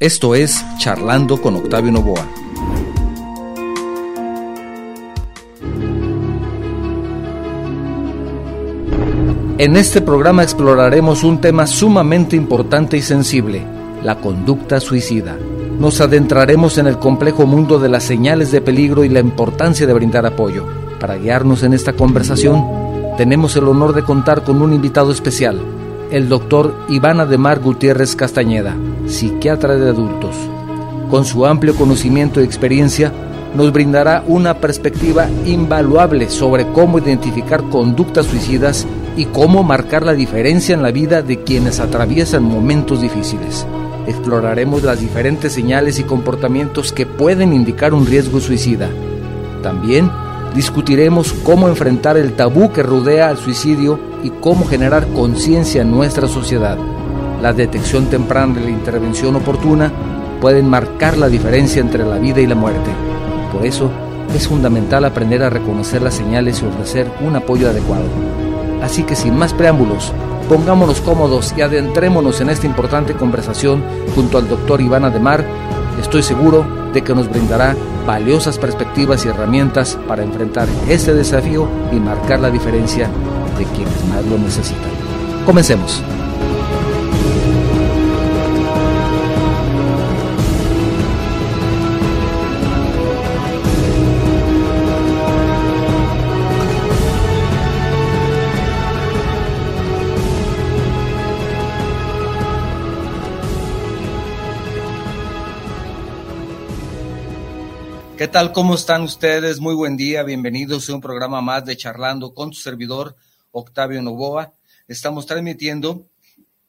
Esto es Charlando con Octavio Novoa. En este programa exploraremos un tema sumamente importante y sensible, la conducta suicida. Nos adentraremos en el complejo mundo de las señales de peligro y la importancia de brindar apoyo. Para guiarnos en esta conversación, tenemos el honor de contar con un invitado especial, el doctor Iván Ademar Gutiérrez Castañeda, psiquiatra de adultos. Con su amplio conocimiento y experiencia, nos brindará una perspectiva invaluable sobre cómo identificar conductas suicidas y cómo marcar la diferencia en la vida de quienes atraviesan momentos difíciles. Exploraremos las diferentes señales y comportamientos que pueden indicar un riesgo suicida. También discutiremos cómo enfrentar el tabú que rodea al suicidio y cómo generar conciencia en nuestra sociedad. La detección temprana y la intervención oportuna pueden marcar la diferencia entre la vida y la muerte. Por eso, es fundamental aprender a reconocer las señales y ofrecer un apoyo adecuado. Así que sin más preámbulos, pongámonos cómodos y adentrémonos en esta importante conversación junto al doctor Iván Ademar. Estoy seguro de que nos brindará valiosas perspectivas y herramientas para enfrentar este desafío y marcar la diferencia de quienes más lo necesitan. Comencemos. ¿Qué tal? ¿Cómo están ustedes? Muy buen día, bienvenidos a un programa más de Charlando con tu servidor Octavio Novoa. Estamos transmitiendo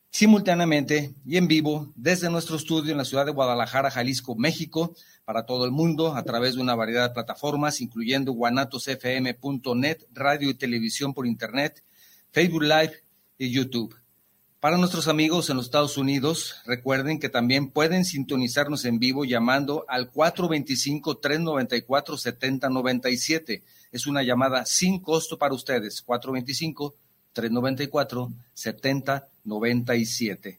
simultáneamente y en vivo desde nuestro estudio en la ciudad de Guadalajara, Jalisco, México, para todo el mundo a través de una variedad de plataformas, incluyendo guanatosfm.net, radio y televisión por internet, Facebook Live y YouTube. Para nuestros amigos en los Estados Unidos, recuerden que también pueden sintonizarnos en vivo llamando al 425-394-7097. Es una llamada sin costo para ustedes, 425-394-7097.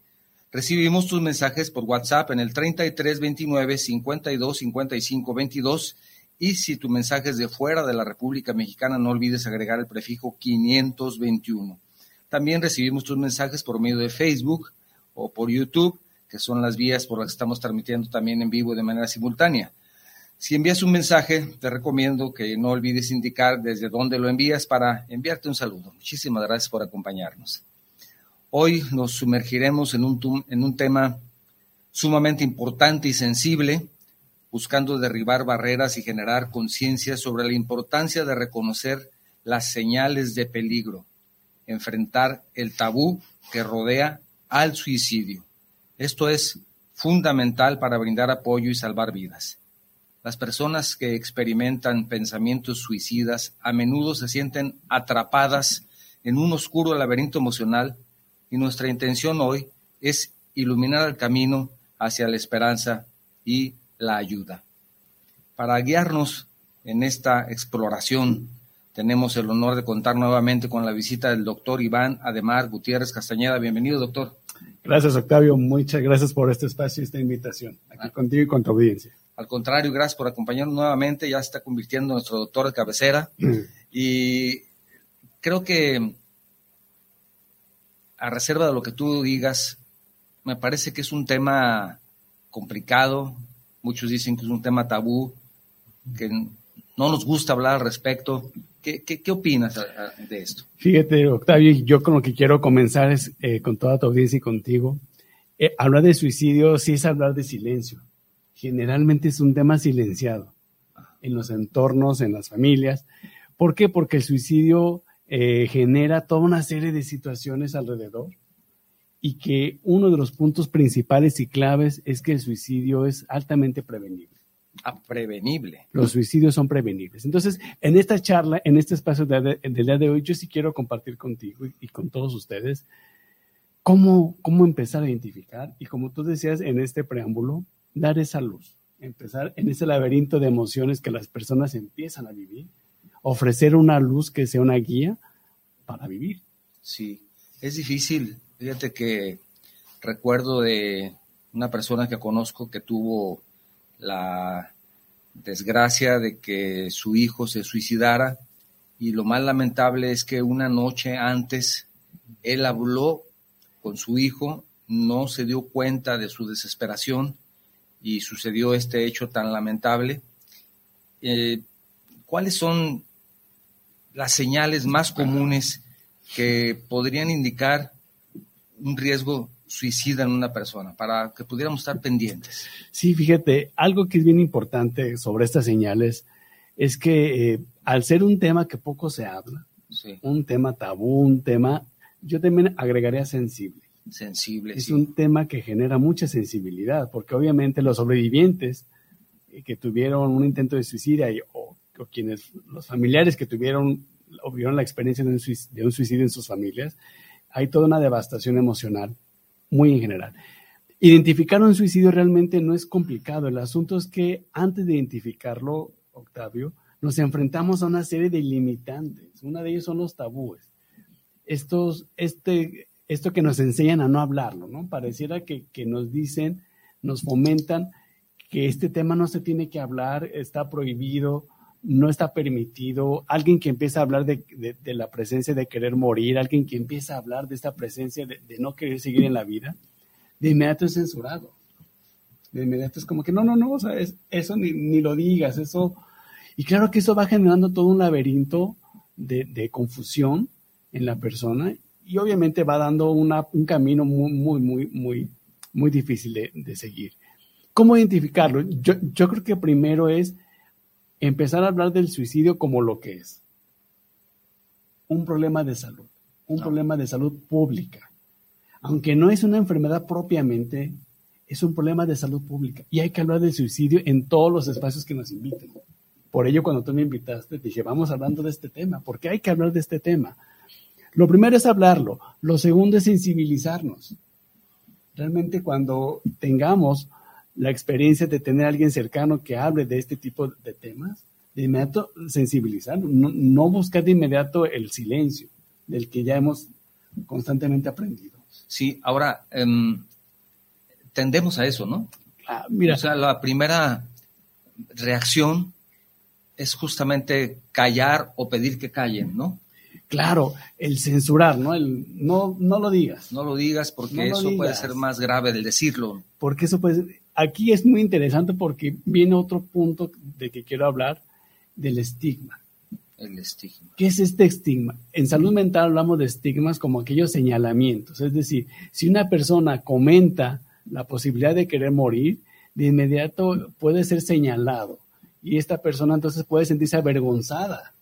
Recibimos tus mensajes por WhatsApp en el 3329-525522 y si tu mensaje es de fuera de la República Mexicana, no olvides agregar el prefijo 521. También recibimos tus mensajes por medio de Facebook o por YouTube, que son las vías por las que estamos transmitiendo también en vivo de manera simultánea. Si envías un mensaje, te recomiendo que no olvides indicar desde dónde lo envías para enviarte un saludo. Muchísimas gracias por acompañarnos. Hoy nos sumergiremos en un, en un tema sumamente importante y sensible, buscando derribar barreras y generar conciencia sobre la importancia de reconocer las señales de peligro enfrentar el tabú que rodea al suicidio. Esto es fundamental para brindar apoyo y salvar vidas. Las personas que experimentan pensamientos suicidas a menudo se sienten atrapadas en un oscuro laberinto emocional y nuestra intención hoy es iluminar el camino hacia la esperanza y la ayuda. Para guiarnos en esta exploración tenemos el honor de contar nuevamente con la visita del doctor Iván Ademar Gutiérrez Castañeda. Bienvenido, doctor. Gracias, Octavio. Muchas gracias por este espacio y esta invitación, aquí ah. contigo y con tu audiencia. Al contrario, gracias por acompañarnos nuevamente. Ya se está convirtiendo en nuestro doctor de cabecera. Mm. Y creo que, a reserva de lo que tú digas, me parece que es un tema complicado. Muchos dicen que es un tema tabú, que no nos gusta hablar al respecto. ¿Qué, opinas de esto? Fíjate, Octavio, yo con lo que quiero comenzar es eh, con toda tu audiencia y contigo. Eh, hablar de suicidio sí es hablar de silencio. Generalmente es un tema silenciado en los entornos, en las familias. ¿Por qué? Porque el suicidio eh, genera toda una serie de situaciones alrededor y que uno de los puntos principales y claves es que el suicidio es altamente prevenible prevenible. Los suicidios son prevenibles. Entonces, en esta charla, en este espacio del día de hoy, yo sí quiero compartir contigo y, con todos ustedes cómo, cómo empezar a identificar y como tú decías en este preámbulo, dar esa luz, empezar en ese laberinto de emociones que las personas empiezan a vivir, ofrecer una luz que sea una guía para vivir. Sí, es difícil. Fíjate que recuerdo de una persona que conozco que tuvo la desgracia de que su hijo se suicidara y lo más lamentable es que una noche antes él habló con su hijo, no se dio cuenta de su desesperación y sucedió este hecho tan lamentable. Eh, ¿Cuáles son las señales más comunes que podrían indicar un riesgo suicida en una persona para que pudiéramos estar pendientes? Sí, fíjate, algo que es bien importante sobre estas señales es que eh, al ser un tema que poco se habla, un tema tabú, un tema, yo también agregaría sensible. Sensible. Es un tema que genera mucha sensibilidad, porque obviamente los sobrevivientes eh, que tuvieron un intento de suicidio o, quienes, los familiares que tuvieron o vieron la experiencia de un, de un suicidio en sus familias, hay toda una devastación emocional, muy en general. Identificar un suicidio realmente no es complicado. El asunto es que antes de identificarlo, Octavio, nos enfrentamos a una serie de limitantes. Una de ellas son los tabúes. Estos, este, esto que nos enseñan a no hablarlo, ¿no? Pareciera que, nos dicen, nos fomentan que este tema no se tiene que hablar, está prohibido, no está permitido. Alguien que empieza a hablar de, la presencia de querer morir, alguien que empieza a hablar de esta presencia de, no querer seguir en la vida, de inmediato es censurado. De inmediato es como que no, no, no, o sea, eso ni, ni, lo digas, eso. Y claro que eso va generando todo un laberinto de, confusión en la persona y obviamente va dando un camino muy, muy, muy, muy, muy difícil de, seguir. ¿Cómo identificarlo? Yo, yo creo que primero es empezar a hablar del suicidio como lo que es. Un problema de salud, un problema de salud pública. Aunque no es una enfermedad propiamente, es un problema de salud pública. Y hay que hablar del suicidio en todos los espacios que nos inviten. Por ello, cuando tú me invitaste, dije, vamos hablando de este tema, porque hay que hablar de este tema. Lo primero es hablarlo. Lo segundo es sensibilizarnos. Realmente cuando tengamos la experiencia de tener a alguien cercano que hable de este tipo de temas, de inmediato sensibilizarlo, no, buscar de inmediato el silencio del que ya hemos constantemente aprendido. Sí, ahora em, tendemos a eso, ¿no? Ah, mira. O sea, la primera reacción es justamente callar o pedir que callen, ¿no? Claro, el censurar, ¿no? El no, no lo digas. No lo digas porque eso puede ser más grave del decirlo. Porque eso puede Aquí es muy interesante porque viene otro punto de que quiero hablar, del estigma. El estigma. ¿Qué es este estigma? En salud mental hablamos de estigmas como aquellos señalamientos. Es decir, si una persona comenta la posibilidad de querer morir, de inmediato puede ser señalado. Y esta persona entonces puede sentirse avergonzada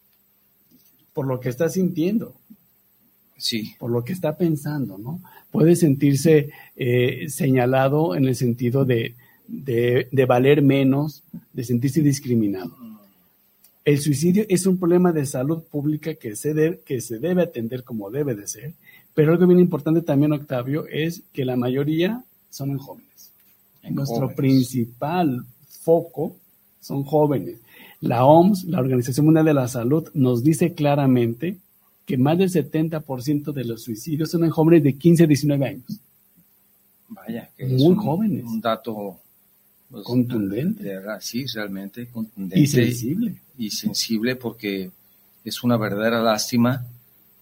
por lo que está sintiendo. Sí. Por lo que está pensando, ¿no? Puede sentirse eh, señalado en el sentido de, de, valer menos, de sentirse discriminado. El suicidio es un problema de salud pública que se, que se debe atender como debe de ser, pero algo bien importante también, Octavio, es que la mayoría son en jóvenes. Nuestro principal foco son jóvenes. La OMS, la Organización Mundial de la Salud, nos dice claramente que más del 70% de los suicidios son en jóvenes de 15 a 19 años. Vaya, que muy jóvenes. Un dato pues, contundente. sí, realmente contundente. Y sensible. Y, sensible porque es una verdadera lástima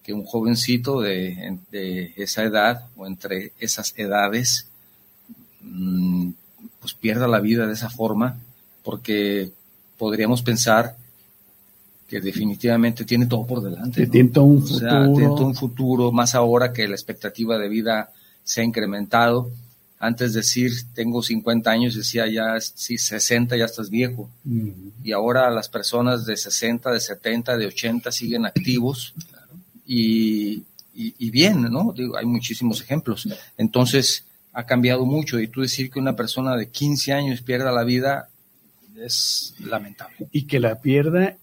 que un jovencito de, esa edad o entre esas edades mm, pues pierda la vida de esa forma porque podríamos pensar que definitivamente tiene todo por delante. Tiene todo un futuro. tiene todo un futuro, más ahora que la expectativa de vida se ha incrementado antes de decir tengo 50 años, decía ya, si 60 ya estás viejo. Y ahora las personas de 60, de 70, de 80 siguen activos y, bien, ¿no? Digo, hay muchísimos ejemplos. Entonces, ha cambiado mucho y tú decir que una persona de 15 años pierda la vida es lamentable. Y que la pierda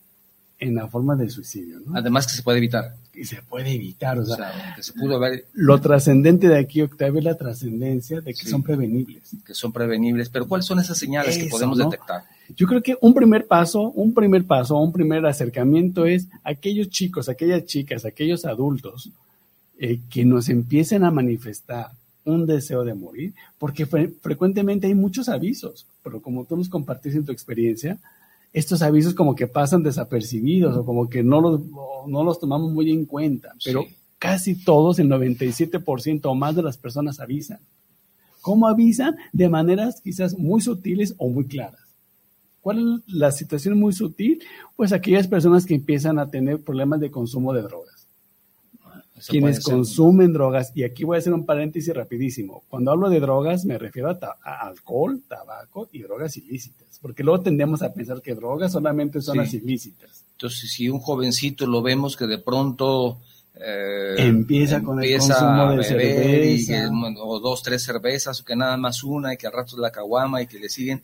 en la forma de suicidio, ¿no? Además que se puede evitar. Y se puede evitar, o sea, que se pudo haber... Lo trascendente de aquí, Octavio, es la trascendencia de que son prevenibles. Que son prevenibles, pero ¿cuáles son esas señales que podemos detectar? Yo creo que un primer paso, un primer paso, un primer acercamiento es aquellos chicos, aquellas chicas, aquellos adultos eh, que nos empiecen a manifestar un deseo de morir, porque frecuentemente hay muchos avisos, pero como tú nos compartís en tu experiencia, estos avisos como que pasan desapercibidos o como que no los, no los tomamos muy en cuenta, pero casi todos, el 97% o más de las personas avisan. ¿Cómo avisan? De maneras quizás muy sutiles o muy claras. ¿Cuál es la situación muy sutil? Pues aquellas personas que empiezan a tener problemas de consumo de drogas quienes consumen drogas, y aquí voy a hacer un paréntesis rapidísimo. Cuando hablo de drogas me refiero a, alcohol, tabaco y drogas ilícitas, porque luego tendemos a pensar que drogas solamente son las ilícitas. Entonces, si un jovencito lo vemos que de pronto eh, empieza con el consumo de cerveza. o dos, tres cervezas, o que nada más una, y que al rato la caguama y que le siguen,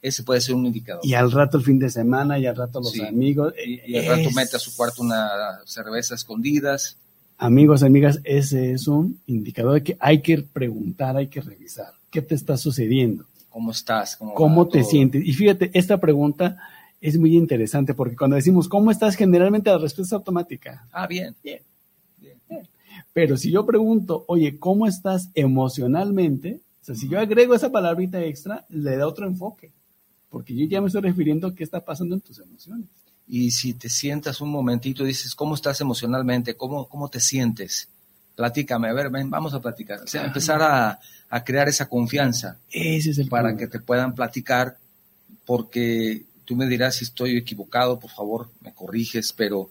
ese puede ser un indicador. Y al rato el fin de semana, y al rato los amigos. Y, al rato mete a su cuarto una cerveza escondidas. Amigos, amigas, ese es un indicador de que hay que preguntar, hay que revisar. ¿Qué te está sucediendo? ¿Cómo estás? ¿Cómo, te sientes? Y fíjate, esta pregunta es muy interesante porque cuando decimos ¿cómo estás? Generalmente la respuesta es automática. Ah, bien. Bien. bien. Pero si yo pregunto, oye, ¿cómo estás emocionalmente? O sea, si yo agrego esa palabrita extra, le da otro enfoque. Porque yo ya me estoy refiriendo a qué está pasando en tus emociones y si te sientas un momentito y dices, ¿cómo estás emocionalmente? ¿Cómo, cómo te sientes? Platícame, a ver, ven, vamos a platicar. O sea, empezar a, a, crear esa confianza. Ese es el Para que te puedan platicar, porque tú me dirás si estoy equivocado, por favor, me corriges, pero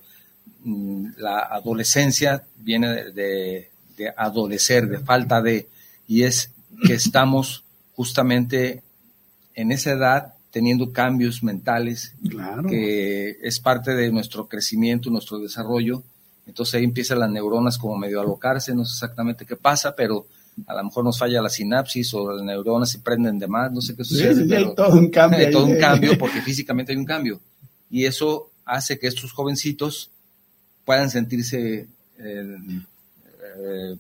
mm, la adolescencia viene de, de, de adolecer, de falta de, y es que estamos justamente en esa edad teniendo cambios mentales, que es parte de nuestro crecimiento, nuestro desarrollo. Entonces ahí empiezan las neuronas como medio a alocarse, no sé exactamente qué pasa, pero a lo mejor nos falla la sinapsis o las neuronas se prenden de más, no sé qué sucede. hay todo un cambio. Hay todo un cambio porque físicamente hay un cambio. Y eso hace que estos jovencitos puedan sentirse eh, eh,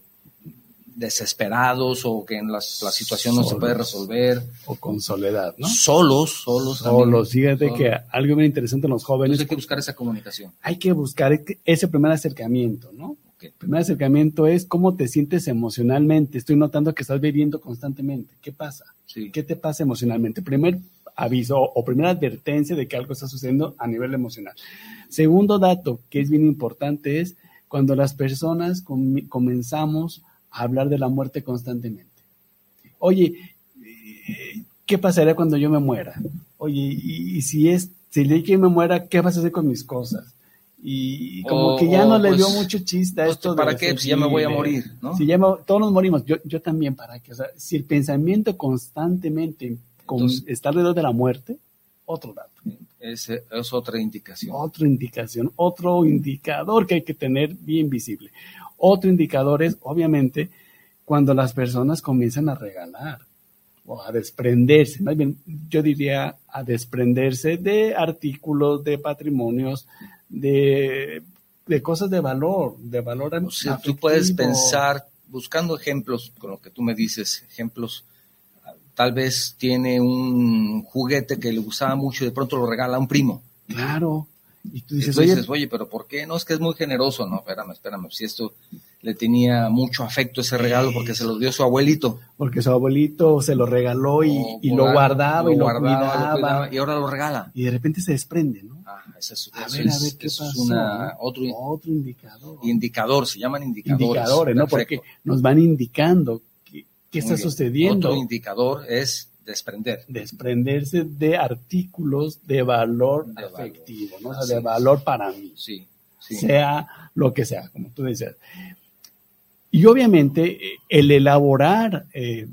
desesperados o que en la, situación no se puede resolver. O con soledad, ¿no? Solos, solos. Solos. Fíjate que algo muy interesante en los jóvenes. hay que buscar esa comunicación. Hay que buscar ese primer acercamiento, ¿no? El primer acercamiento es cómo te sientes emocionalmente. Estoy notando que estás viviendo constantemente. ¿Qué pasa? ¿Qué te pasa emocionalmente? Primer aviso o primera advertencia de que algo está sucediendo a nivel emocional. Segundo dato que es bien importante es cuando las personas comenzamos hablar de la muerte constantemente. Oye, ¿qué pasaría cuando yo me muera? Oye, y, si es, si le que me muera, ¿qué vas a hacer con mis cosas? Y como que ya no le dio pues, mucho chiste a pues, esto. ¿Para qué? Si ya me voy a morir, ¿no? Si ya todos nos morimos, yo, yo también, ¿para qué? O sea, si el pensamiento constantemente está alrededor de la muerte, otro dato. Es, es otra indicación. Otra indicación, otro indicador que hay que tener bien visible. Otro indicador es, obviamente, cuando las personas comienzan a regalar o a desprenderse, más bien yo diría a desprenderse de artículos, de patrimonios, de, cosas de valor, de valor o sea, Tú puedes pensar, buscando ejemplos, con lo que tú me dices, ejemplos, tal vez tiene un juguete que le gustaba mucho y de pronto lo regala a un primo. Claro. Y tú dices, oye, oye, pero ¿por qué? No, es que es muy generoso. No, espérame, espérame. Si esto le tenía mucho afecto ese regalo porque se lo dio su abuelito. Porque su abuelito se lo regaló y, lo, guardaba, y lo cuidaba. Y ahora lo regala. Y de repente se desprende, ¿no? Ah, eso es, a ver, a ver qué pasó, otro, otro indicador. Indicador, se llaman indicadores. Indicadores, ¿no? Porque nos van indicando qué, qué está sucediendo. Otro indicador es desprender. Desprenderse de artículos de valor afectivo, ¿no? O sea, de valor para mí. Sí, Sea lo que sea, como tú dices. Y obviamente el elaborar eh,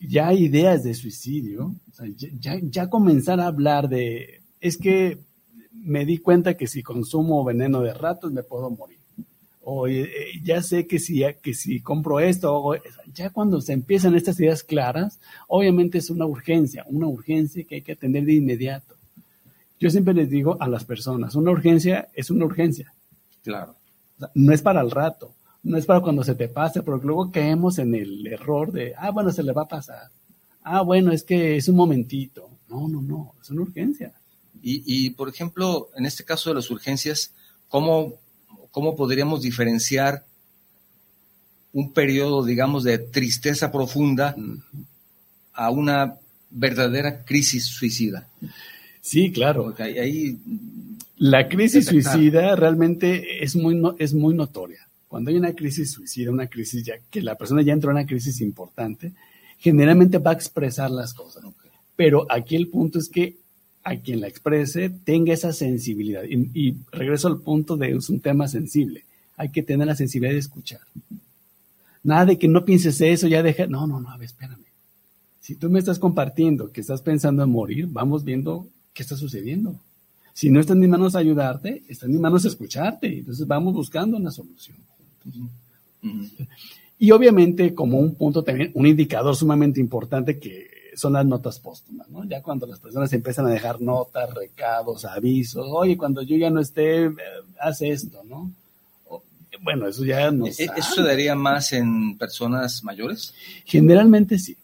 ya ideas de suicidio, ya, ya comenzar a hablar de, es que me di cuenta que si consumo veneno de ratos me puedo morir o eh, ya sé que si, que si compro esto, ya cuando se empiezan estas ideas claras, obviamente es una urgencia, una urgencia que hay que atender de inmediato. Yo siempre les digo a las personas, una urgencia es una urgencia. Claro. No es para el rato, no es para cuando se te pase, porque luego caemos en el error de, ah, bueno, se le va a pasar. Ah, bueno, es que es un momentito. No, no, no, es una urgencia. Y, y por ejemplo, en este caso de las urgencias, ¿cómo ¿cómo podríamos diferenciar un periodo, digamos, de tristeza profunda a una verdadera crisis suicida. Sí, claro. Porque ahí, la crisis suicida realmente es muy, es muy notoria. Cuando hay una crisis suicida, una crisis ya que la persona ya entró en una crisis importante, generalmente va a expresar las cosas. Pero aquí el punto es que a quien la exprese tenga esa sensibilidad. Y, regreso al punto de es un tema sensible. Hay que tener la sensibilidad de escuchar. Nada de que no pienses eso, ya deja. No, no, no, a ver, espérame. Si tú me estás compartiendo que estás pensando en morir, vamos viendo qué está sucediendo. Si no está en mis manos ayudarte, está en mis manos escucharte. Entonces vamos buscando una solución. Y obviamente, como un punto también, un indicador sumamente importante que son las notas póstumas, ¿no? Ya cuando las personas empiezan a dejar notas, recados, avisos, oye, cuando yo ya no esté, eh, hace esto, ¿no? bueno, eso ya no. ¿E-, ¿Eso se daría más en personas mayores? Generalmente sí.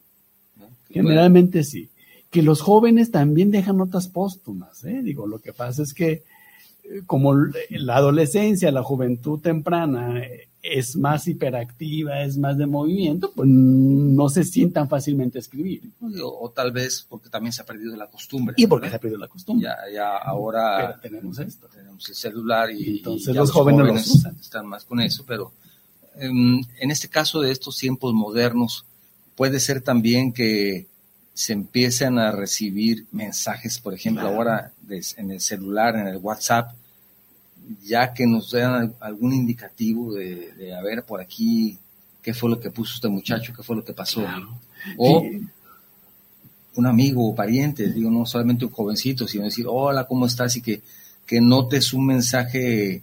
Generalmente sí. Que los jóvenes también dejan notas póstumas, ¿eh? Digo, lo que pasa es que eh, como la adolescencia, la juventud temprana, es más hiperactiva, es más de movimiento, pues no se sientan fácilmente a escribir. O, tal vez porque también se ha perdido la costumbre. Y porque se ha perdido la costumbre. Ya, ya ahora tenemos esto. Tenemos el celular y, entonces los, jóvenes, están más con eso. Pero em, en este caso de estos tiempos modernos, puede ser también que se empiecen a recibir mensajes, por ejemplo, ahora en el celular, en el WhatsApp, ya que nos den algún indicativo de, a ver por aquí qué fue lo que puso este muchacho, qué fue lo que pasó. O un amigo o pariente, digo, no solamente un jovencito, sino decir, hola, ¿cómo estás? Y que, que notes un mensaje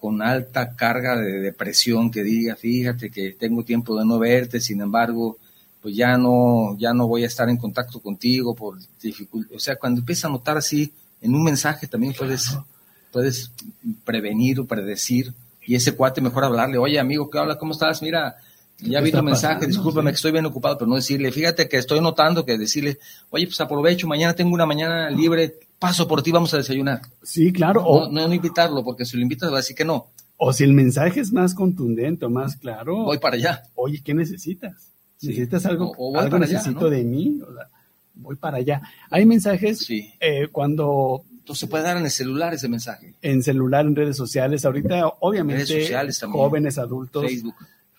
con alta carga de depresión que diga, fíjate que tengo tiempo de no verte, sin embargo, pues ya no, ya no voy a estar en contacto contigo por dificultad. O sea, cuando empieza a notar así, en un mensaje también puedes puedes prevenir o predecir. Y ese cuate mejor hablarle, oye amigo, ¿qué habla? ¿Cómo estás? Mira, ya vi tu mensaje, discúlpame que estoy bien ocupado, pero no decirle, fíjate que estoy notando que decirle, oye, pues aprovecho, mañana tengo una mañana libre, paso por ti, vamos a desayunar. Sí, claro. No, o, no, invitarlo, porque si lo invitas va a decir que no. O si el mensaje es más contundente o más claro. Voy para allá. Oye, ¿qué necesitas? ¿Necesitas algo? O, algo necesito de mí? voy para allá. Hay mensajes sí. eh, cuando entonces se puede dar en el celular ese mensaje. En celular, en redes sociales. Ahorita, obviamente, jóvenes, adultos, Facebook.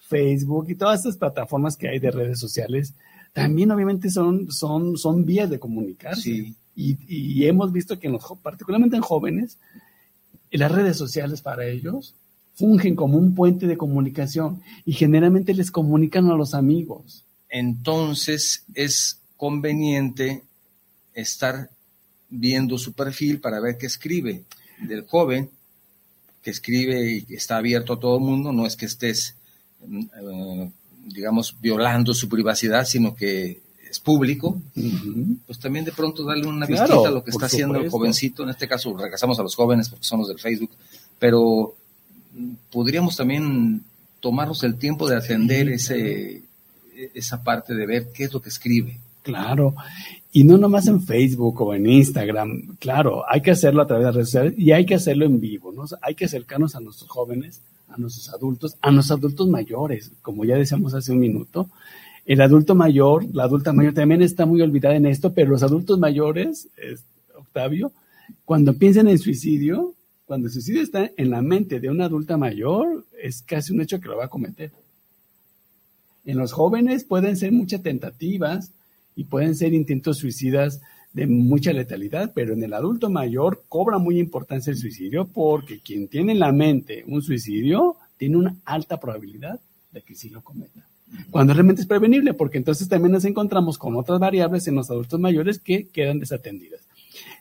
Facebook y todas estas plataformas que hay de redes sociales, también obviamente son, son, son vías de comunicarse. Y, y, hemos visto que, en los, particularmente en jóvenes, las redes sociales para ellos fungen como un puente de comunicación y generalmente les comunican a los amigos. Entonces es conveniente estar viendo su perfil para ver qué escribe del joven, que escribe y que está abierto a todo el mundo, no es que estés, mm, eh, digamos, violando su privacidad, sino que es público, pues también de pronto darle una visita a lo que está haciendo el jovencito, en este caso regresamos a los jóvenes porque son los del Facebook, pero mm, podríamos también tomarnos el tiempo de atender ese, esa parte de ver qué es lo que escribe. Claro, y no nomás en Facebook o en Instagram, claro, hay que hacerlo a través de redes sociales y hay que hacerlo en vivo, ¿no? hay que acercarnos a nuestros jóvenes, a nuestros adultos, a nuestros adultos mayores, como ya decíamos hace un minuto. El adulto mayor, la adulta mayor también está muy olvidada en esto, pero los adultos mayores, Octavio, cuando piensan en suicidio, cuando el suicidio está en la mente de una adulta mayor, es casi un hecho que lo va a cometer. En los jóvenes pueden ser muchas tentativas, y pueden ser intentos suicidas de mucha letalidad, pero en el adulto mayor cobra muy importancia el suicidio porque quien tiene en la mente un suicidio tiene una alta probabilidad de que sí lo cometa. Cuando realmente es prevenible, porque entonces también nos encontramos con otras variables en los adultos mayores que quedan desatendidas.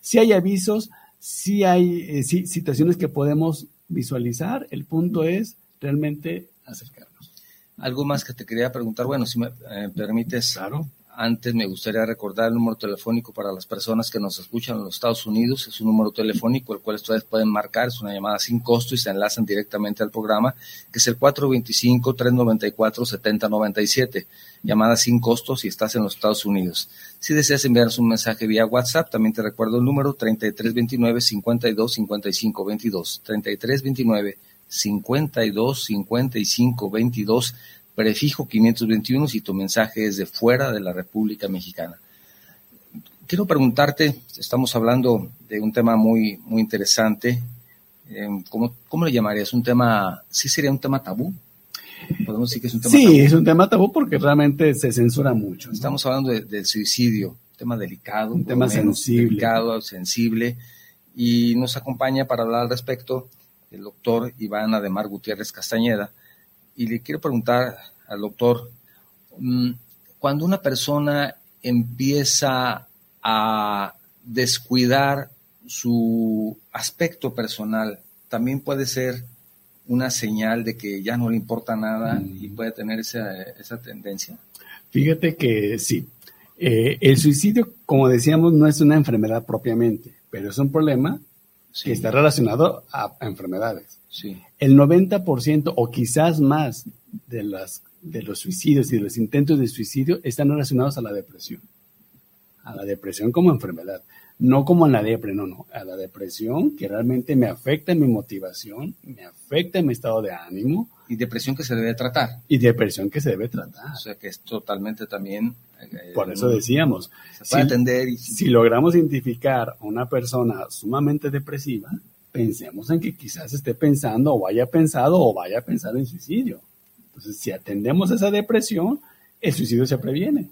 Si hay avisos, si hay eh, situaciones que podemos visualizar, el punto es realmente acercarnos. Algo más que te quería preguntar, bueno, si me eh, permites, claro. Antes me gustaría recordar el número telefónico para las personas que nos escuchan en los Estados Unidos. Es un número telefónico el cual ustedes pueden marcar. Es una llamada sin costo y se enlazan directamente al programa, que es el 425-394-7097. Llamada sin costo si estás en los Estados Unidos. Si deseas enviarnos un mensaje vía WhatsApp, también te recuerdo el número 3329-525522. 3329 525522 prefijo 521 si tu mensaje es de fuera de la República Mexicana. Quiero preguntarte, estamos hablando de un tema muy, muy interesante. eh, ¿Cómo, ¿Cómo le llamarías? ¿Un tema, sí sería un tema tabú? Podemos decir que es un tema Sí, tabú. es un tema tabú porque realmente se censura mucho. ¿no? Estamos hablando de- del suicidio, un tema delicado, Un tema menos, sensible. delicado, sensible, y nos acompaña para hablar al respecto el doctor Iván Ademar Gutiérrez Castañeda. Y le quiero preguntar al doctor, mm, cuando una persona empieza a descuidar su aspecto personal, también puede ser una señal de que ya no le importa nada Mm. y puede tener esa, esa tendencia. Fíjate que sí. Eh, el suicidio, como decíamos, no es una enfermedad propiamente, pero es un problema Sí, que está relacionado a, a enfermedades. sí. El 90% o quizás más de, las, de los suicidios y de los intentos de suicidio están relacionados a la depresión. A la depresión como enfermedad. No como en la depre, no, no. A la depresión que realmente me afecta en mi motivación, me afecta en mi estado de ánimo y depresión que se debe tratar. y depresión que se debe tratar. O sea que es totalmente también... eh, Por eso decíamos, Se puede si- atender y... si logramos identificar a una persona sumamente depresiva, pensemos en que quizás esté pensando o haya pensado o vaya a pensar en suicidio. Entonces, si atendemos esa depresión, el suicidio se previene.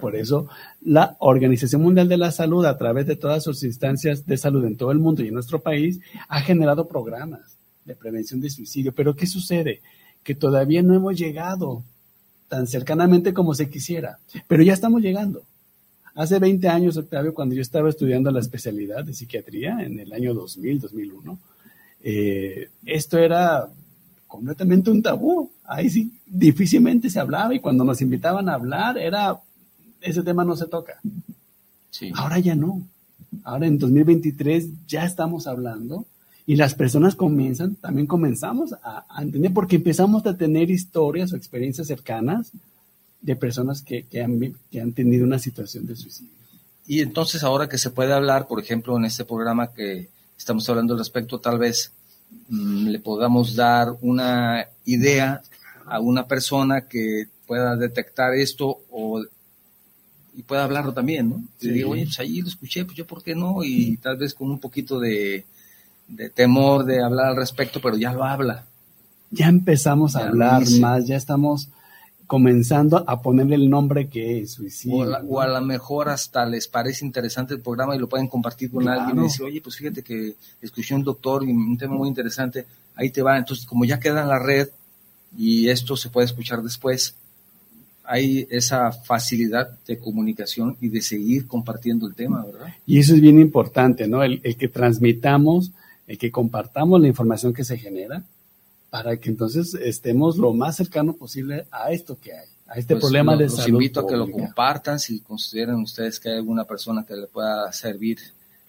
Por eso, la Organización Mundial de la Salud, a través de todas sus instancias de salud en todo el mundo y en nuestro país, ha generado programas de prevención de suicidio. Pero ¿qué sucede? Que todavía no hemos llegado tan cercanamente como se quisiera, pero ya estamos llegando. Hace 20 años, Octavio, cuando yo estaba estudiando la especialidad de psiquiatría, en el año 2000, 2001, eh, esto era completamente un tabú. Ahí sí, difícilmente se hablaba y cuando nos invitaban a hablar, era, ese tema no se toca. Sí. Ahora ya no. Ahora en 2023 ya estamos hablando y las personas comienzan, también comenzamos a, a entender porque empezamos a tener historias o experiencias cercanas de personas que, que han, que han tenido una situación de suicidio. Y entonces ahora que se puede hablar, por ejemplo, en este programa que estamos hablando al respecto, tal vez mm, le podamos dar una idea a una persona que pueda detectar esto o y pueda hablarlo también, ¿no? Y Sí. digo, oye, pues ahí lo escuché, pues yo por qué no, y tal vez con un poquito de, de temor de hablar al respecto, pero ya lo habla. Ya empezamos a Ya lo hablar dice. más, ya estamos comenzando a ponerle el nombre que es suicidio. O, a la- ¿no? o a lo mejor hasta les parece interesante el programa y lo pueden compartir con Claro. alguien y decir, oye, pues fíjate que escuché un doctor y un tema muy interesante, ahí te va. Entonces, como ya queda en la red y esto se puede escuchar después, hay esa facilidad de comunicación y de seguir compartiendo el tema, ¿verdad? Y eso es bien importante, ¿no? El, el que transmitamos, el que compartamos la información que se genera para que entonces estemos lo más cercano posible a esto que hay, a este Pues, problema lo- de los salud. invito a que lo pública. compartan si consideran ustedes que hay alguna persona que le pueda servir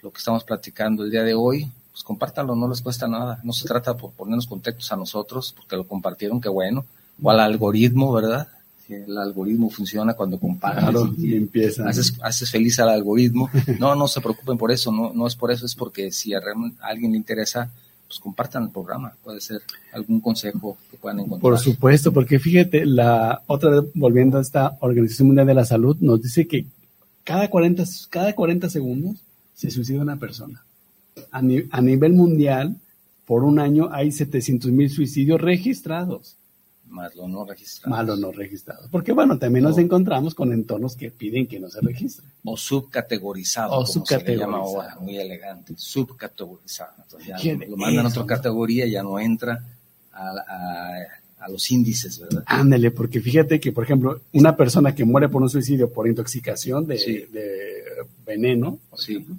lo que estamos platicando el día de hoy, pues compártanlo, no les cuesta nada. No se trata por ponernos contextos a nosotros, porque lo compartieron, qué bueno, o al algoritmo, ¿verdad? Que el algoritmo funciona cuando compartes. Claro, y empieza. haces, haces feliz al algoritmo. No, no se preocupen por eso, no, no es por eso, es porque si a, alguien le interesa, pues compartan el programa. Puede ser algún consejo que puedan encontrar. Por supuesto, porque fíjate, la otra vez volviendo a esta Organización Mundial de la Salud, nos dice que cada 40, cada 40 segundos se suicida una persona. A, ni- a nivel mundial, por un año hay 700 mil suicidios registrados, Más lo no registrado. más los no registrados. Porque bueno, también nos No. encontramos con entornos que piden que no se registre. o subcategorizado, O como se le llama subcategorizado. ahora, muy elegante, subcategorizado. Entonces ya ¿Qué lo, lo mandan a otra categoría, ya no entra a, a- a los índices, ¿verdad? Ándale, porque fíjate que, por ejemplo, una persona que muere por un suicidio por intoxicación de, Sí. de veneno, por Sí. ejemplo,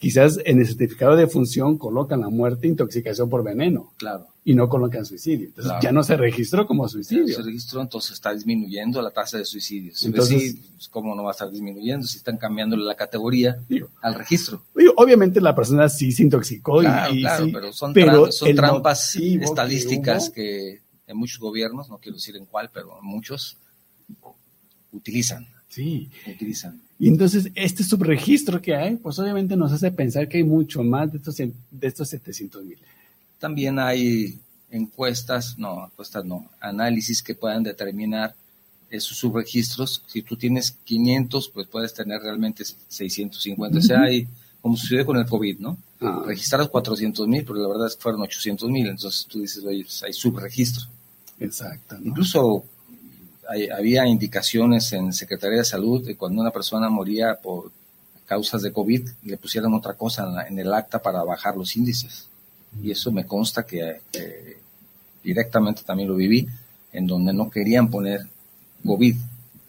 quizás en el certificado de función colocan la muerte intoxicación por veneno Claro. y no colocan suicidio. Entonces Claro. ya no se registró como suicidio. Se registró, entonces está disminuyendo la tasa de suicidios. Entonces- sí, pues, ¿cómo no va a estar disminuyendo si están cambiándole la categoría Digo, al registro? digo, obviamente la persona sí se intoxicó y- Claro, y, claro, sí, pero son, pero tram- son trampas que estadísticas hubo- que, en muchos gobiernos, no quiero decir en cuál, pero en muchos, utilizan, Sí, utilizan. Y entonces este subregistro que hay, pues obviamente nos hace pensar que hay mucho más de estos, de estos 700 mil. También hay encuestas, no, encuestas no, análisis que puedan determinar esos subregistros. Si tú tienes 500, pues puedes tener realmente 650. O sea, hay, como sucedió con el COVID, ¿no? Ah. Registraron 400 mil, pero la verdad es que fueron 800 mil. Entonces tú dices, oye, pues hay subregistro. Exacto. Incluso había indicaciones en Secretaría de Salud de cuando una persona moría por causas de COVID, le pusieran otra cosa en, el acta para bajar los índices. Y eso me consta que directamente también lo viví, en donde no querían poner COVID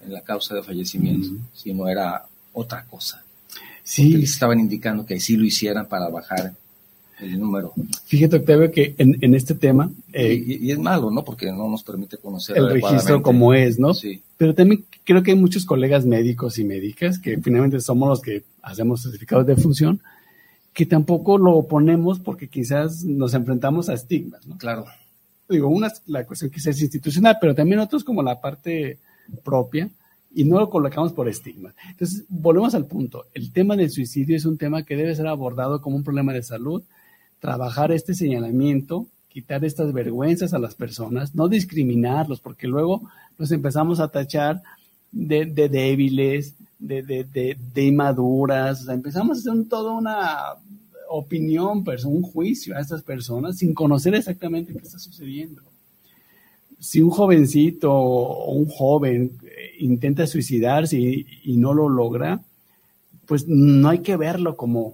en la causa de fallecimiento, sino era otra cosa. Sí. Les estaban indicando que sí lo hicieran para bajar el número. Fíjate, Octavio, que en, este tema... Eh, y, es malo, ¿no? Porque no nos permite conocer el registro como es, ¿no? Sí. Pero también creo que hay muchos colegas médicos y médicas que finalmente somos los que hacemos certificados de función, que tampoco lo ponemos porque quizás nos enfrentamos a estigmas, ¿no? Claro. Digo, una es la cuestión quizás institucional, pero también otros como la parte propia, y no lo colocamos por estigma. Entonces, volvemos al punto. El tema del suicidio es un tema que debe ser abordado como un problema de salud, trabajar este señalamiento, quitar estas vergüenzas a las personas, no discriminarlos, porque luego nos empezamos a tachar de, débiles, de, inmaduras, o sea, empezamos a hacer toda una opinión, un juicio a estas personas sin conocer exactamente qué está sucediendo. Si un jovencito o un joven eh, intenta suicidarse y no lo logra, pues no hay que verlo como,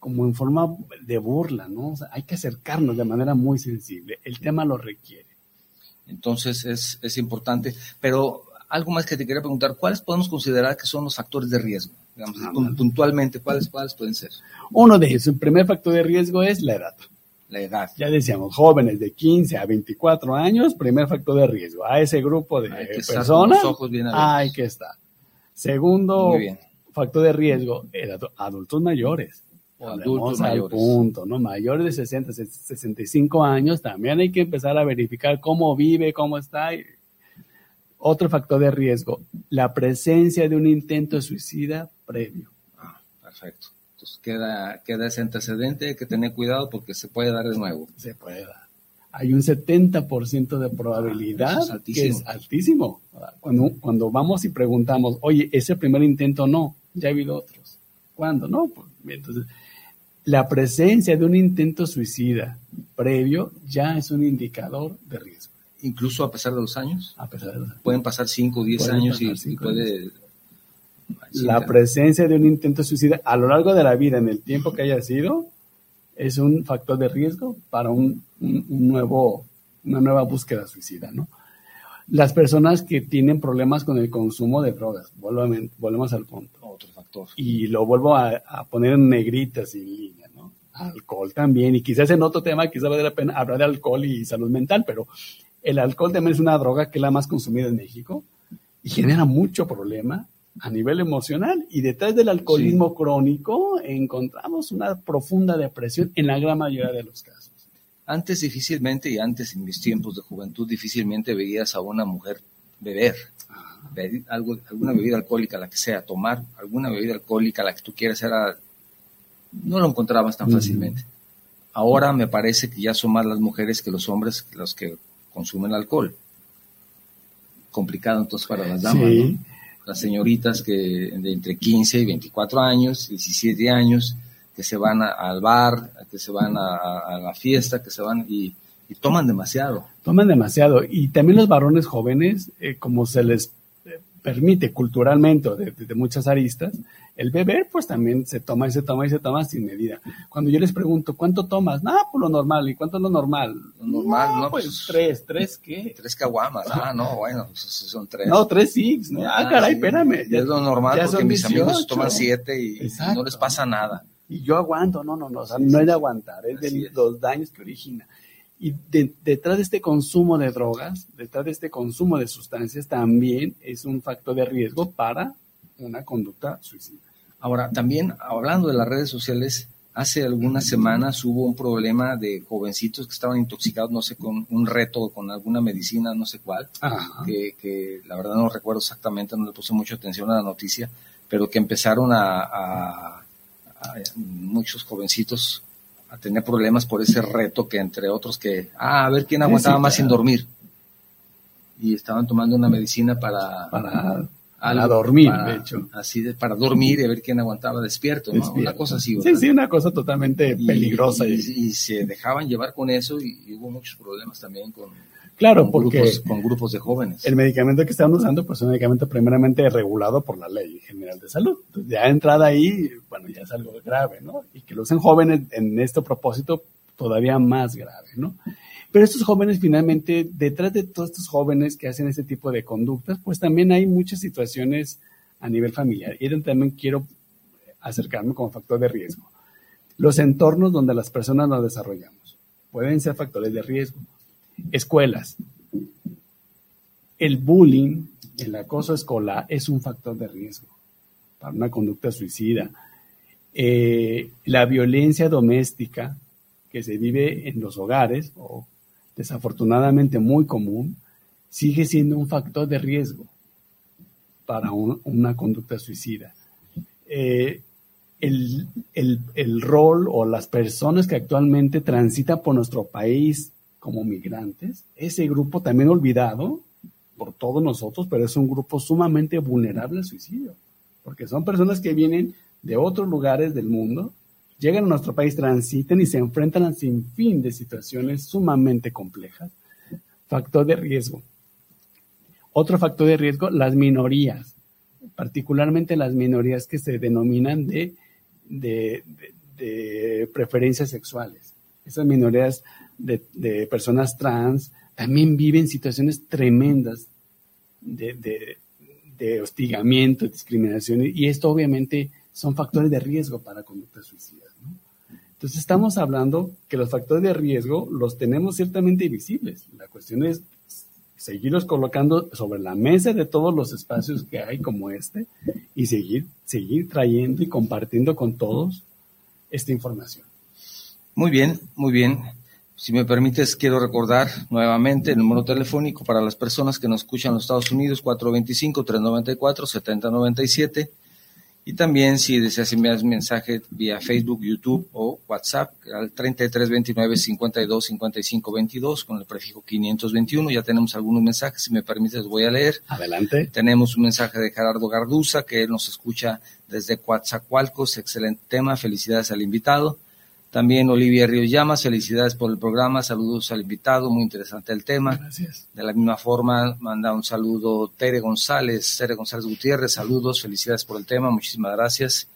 como en forma de burla, ¿no? hay que acercarnos de manera muy sensible. El tema lo requiere. Entonces es, es importante, pero algo más que te quería preguntar, ¿cuáles podemos considerar que son los factores de riesgo? Digamos, ah, puntualmente, ¿cuáles, ¿cuáles pueden ser? Uno de ellos, el primer factor de riesgo es la edad. La edad. Ya decíamos, jóvenes de 15 a 24 años, primer factor de riesgo. A ese grupo de personas hay que estar. Segundo factor de riesgo, adultos mayores adultos al punto, ¿no? Mayores de 60, 65 años, también hay que empezar a verificar cómo vive, cómo está. Otro factor de riesgo, la presencia de un intento de suicida previo. Ah, perfecto. Entonces queda, queda ese antecedente, hay que tener cuidado porque se puede dar de nuevo. Se puede dar. Hay un 70% de probabilidad, es altísimo. que es altísimo. Cuando, cuando vamos y preguntamos, oye, ese primer intento no, ya ha habido otros. ¿Cuándo? No, pues, entonces la presencia de un intento suicida previo ya es un indicador de riesgo. Incluso a pesar de los años. A pesar de los años. Pueden pasar 5 o 10 años y, puede... La presencia de un intento suicida a lo largo de la vida, en el tiempo que haya sido, es un factor de riesgo para un, nuevo, una nueva búsqueda suicida, ¿no? Las personas que tienen problemas con el consumo de drogas, volvemos, volvemos al punto. Otro factor. Y lo vuelvo a, a poner en negritas y alcohol también, y quizás en otro tema quizás vale la pena hablar de alcohol y salud mental, pero el alcohol también es una droga que es la más consumida en México y genera mucho problema a nivel emocional. Y detrás del alcoholismo crónico encontramos una profunda depresión en la gran mayoría de los casos. Antes difícilmente y antes en mis tiempos de juventud difícilmente veías a una mujer beber, algo, alguna bebida alcohólica, la que sea, tomar alguna bebida alcohólica, la que tú quieras, era no lo encontrabas tan fácilmente. Ahora me parece que ya son más las mujeres que los hombres los que consumen alcohol. Complicado entonces para las damas, Las señoritas que de entre 15 y 24 años, 17 años, que se van al bar, que se van a, la fiesta, que se van y, toman demasiado. Toman demasiado. Y también los varones jóvenes, eh, como se les permite culturalmente de, muchas aristas, el beber pues también se toma y se toma y se toma sin medida. Cuando yo les pregunto, ¿cuánto tomas? No, pues lo normal. ¿Y cuánto es lo normal? Lo normal, no, pues, pues, tres. ¿Tres qué? Tres caguamas. Ah, no, bueno, pues, son tres. No, tres six. ¿no? Ah, caray, espérame. Ya, es lo normal porque mis amigos toman siete y, no les pasa nada. Y yo aguanto, no, no, no, o sea, no es de aguantar, es de los daños que origina. Y detrás de este consumo de drogas, detrás de este consumo de sustancias, también es un factor de riesgo para una conducta suicida. Ahora, también hablando de las redes sociales, hace algunas semanas hubo un problema de jovencitos que estaban intoxicados, no sé, con un reto, con alguna medicina, no sé cuál, que, la verdad no recuerdo exactamente, no le puse mucha atención a la noticia, pero que empezaron a muchos jovencitos a tener problemas por ese reto que entre otros que, ah, a ver quién aguantaba más sin dormir. Y estaban tomando una medicina para... Para, para dormir, de hecho. Así de, para dormir y a ver quién aguantaba despierto, ¿no? Una cosa así. Sí, sí, una cosa totalmente peligrosa. Y, y, se dejaban llevar con eso y hubo muchos problemas también con, Claro, con porque grupos, con grupos de jóvenes. El medicamento que estaban usando, pues es un medicamento primeramente regulado por la Ley General de Salud. Entonces, ya entrada ahí, bueno, ya es algo grave, ¿no? Y que lo usen jóvenes en este propósito, todavía más grave, ¿no? Pero estos jóvenes, finalmente, detrás de todos estos jóvenes que hacen este tipo de conductas, pues también hay muchas situaciones a nivel familiar. Y también quiero acercarme como factor de riesgo. Los entornos donde las personas nos desarrollamos pueden ser factores de riesgo Escuelas. El bullying, el acoso escolar es un factor de riesgo para una conducta suicida. Eh, la violencia doméstica que se vive en los hogares, o desafortunadamente muy común, sigue siendo un factor de riesgo para una conducta suicida. Eh, el, el, rol o las personas que actualmente transitan por nuestro país como migrantes, ese grupo también olvidado por todos nosotros, pero es un grupo sumamente vulnerable al suicidio, porque son personas que vienen de otros lugares del mundo, llegan a nuestro país, transitan y se enfrentan a sin fin de situaciones sumamente complejas. Factor de riesgo. Otro factor de riesgo, las minorías, particularmente las minorías que se denominan de, de, preferencias sexuales. Esas minorías de, personas trans también viven situaciones tremendas de, hostigamiento, discriminación, y esto obviamente son factores de riesgo para conductas suicidas. Entonces estamos hablando que los factores de riesgo los tenemos ciertamente visibles. La cuestión es seguirlos colocando sobre la mesa de todos los espacios que hay como este y seguir, seguir trayendo y compartiendo con todos esta información. Muy bien, muy bien. Si me permites, quiero recordar nuevamente el número telefónico para las personas que nos escuchan en los Estados Unidos, 425-394-7097. Y también si deseas enviar mensaje vía Facebook, YouTube o WhatsApp al 3329-525522 con el prefijo 521. Ya tenemos algunos mensajes, si me permites voy a leer. Adelante. Tenemos un mensaje de Gerardo Garduza que nos escucha desde Coatzacoalcos. Excelente tema, felicidades al invitado. También Olivia Ríos Llamas, felicidades por el programa, saludos al invitado, muy interesante el tema. Gracias. De la misma forma, manda un saludo Tere González, Tere González Gutiérrez, saludos, felicidades por el tema, muchísimas gracias.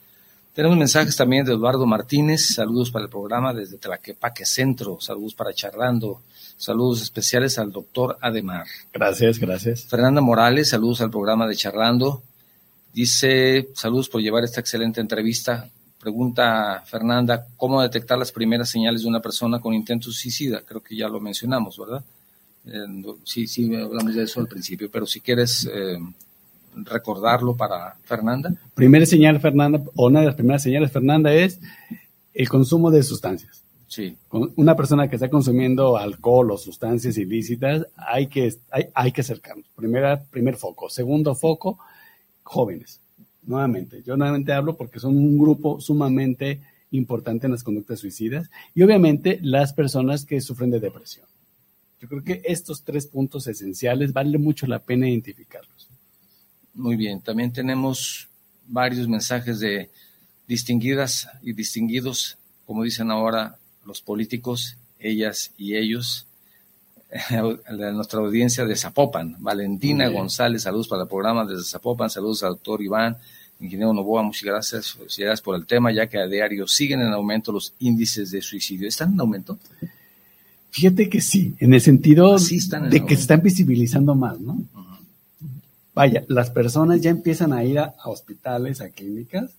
Tenemos mensajes también de Eduardo Martínez, saludos para el programa desde Tlaquepaque Centro, saludos para Charlando, saludos especiales al doctor Ademar. Gracias, gracias. Fernanda Morales, saludos al programa de Charlando. Dice, saludos por llevar esta excelente entrevista Pregunta Fernanda, ¿cómo detectar las primeras señales de una persona con intento suicida? Creo que ya lo mencionamos, ¿verdad? Eh, sí, sí, hablamos de eso al principio, pero si quieres eh, recordarlo para Fernanda. Primera señal, Fernanda, o una de las primeras señales, Fernanda, es el consumo de sustancias. Sí. Una persona que está consumiendo alcohol o sustancias ilícitas, hay que, hay, hay que acercarnos. Primera, primer foco. Segundo foco, jóvenes nuevamente, yo nuevamente hablo porque son un grupo sumamente importante en las conductas suicidas y obviamente las personas que sufren de depresión. Yo creo que estos tres puntos esenciales vale mucho la pena identificarlos. Muy bien, también tenemos varios mensajes de distinguidas y distinguidos, como dicen ahora los políticos, ellas y ellos, de nuestra audiencia de Zapopan. Valentina González, saludos para el programa desde Zapopan, saludos al doctor Iván, ingeniero Novoa, muchas gracias, felicidades por el tema, ya que a diario siguen en aumento los índices de suicidio. ¿Están en aumento? Fíjate que sí, en el sentido de que se están visibilizando más, ¿no? Vaya, las personas ya empiezan a ir a, hospitales, a clínicas,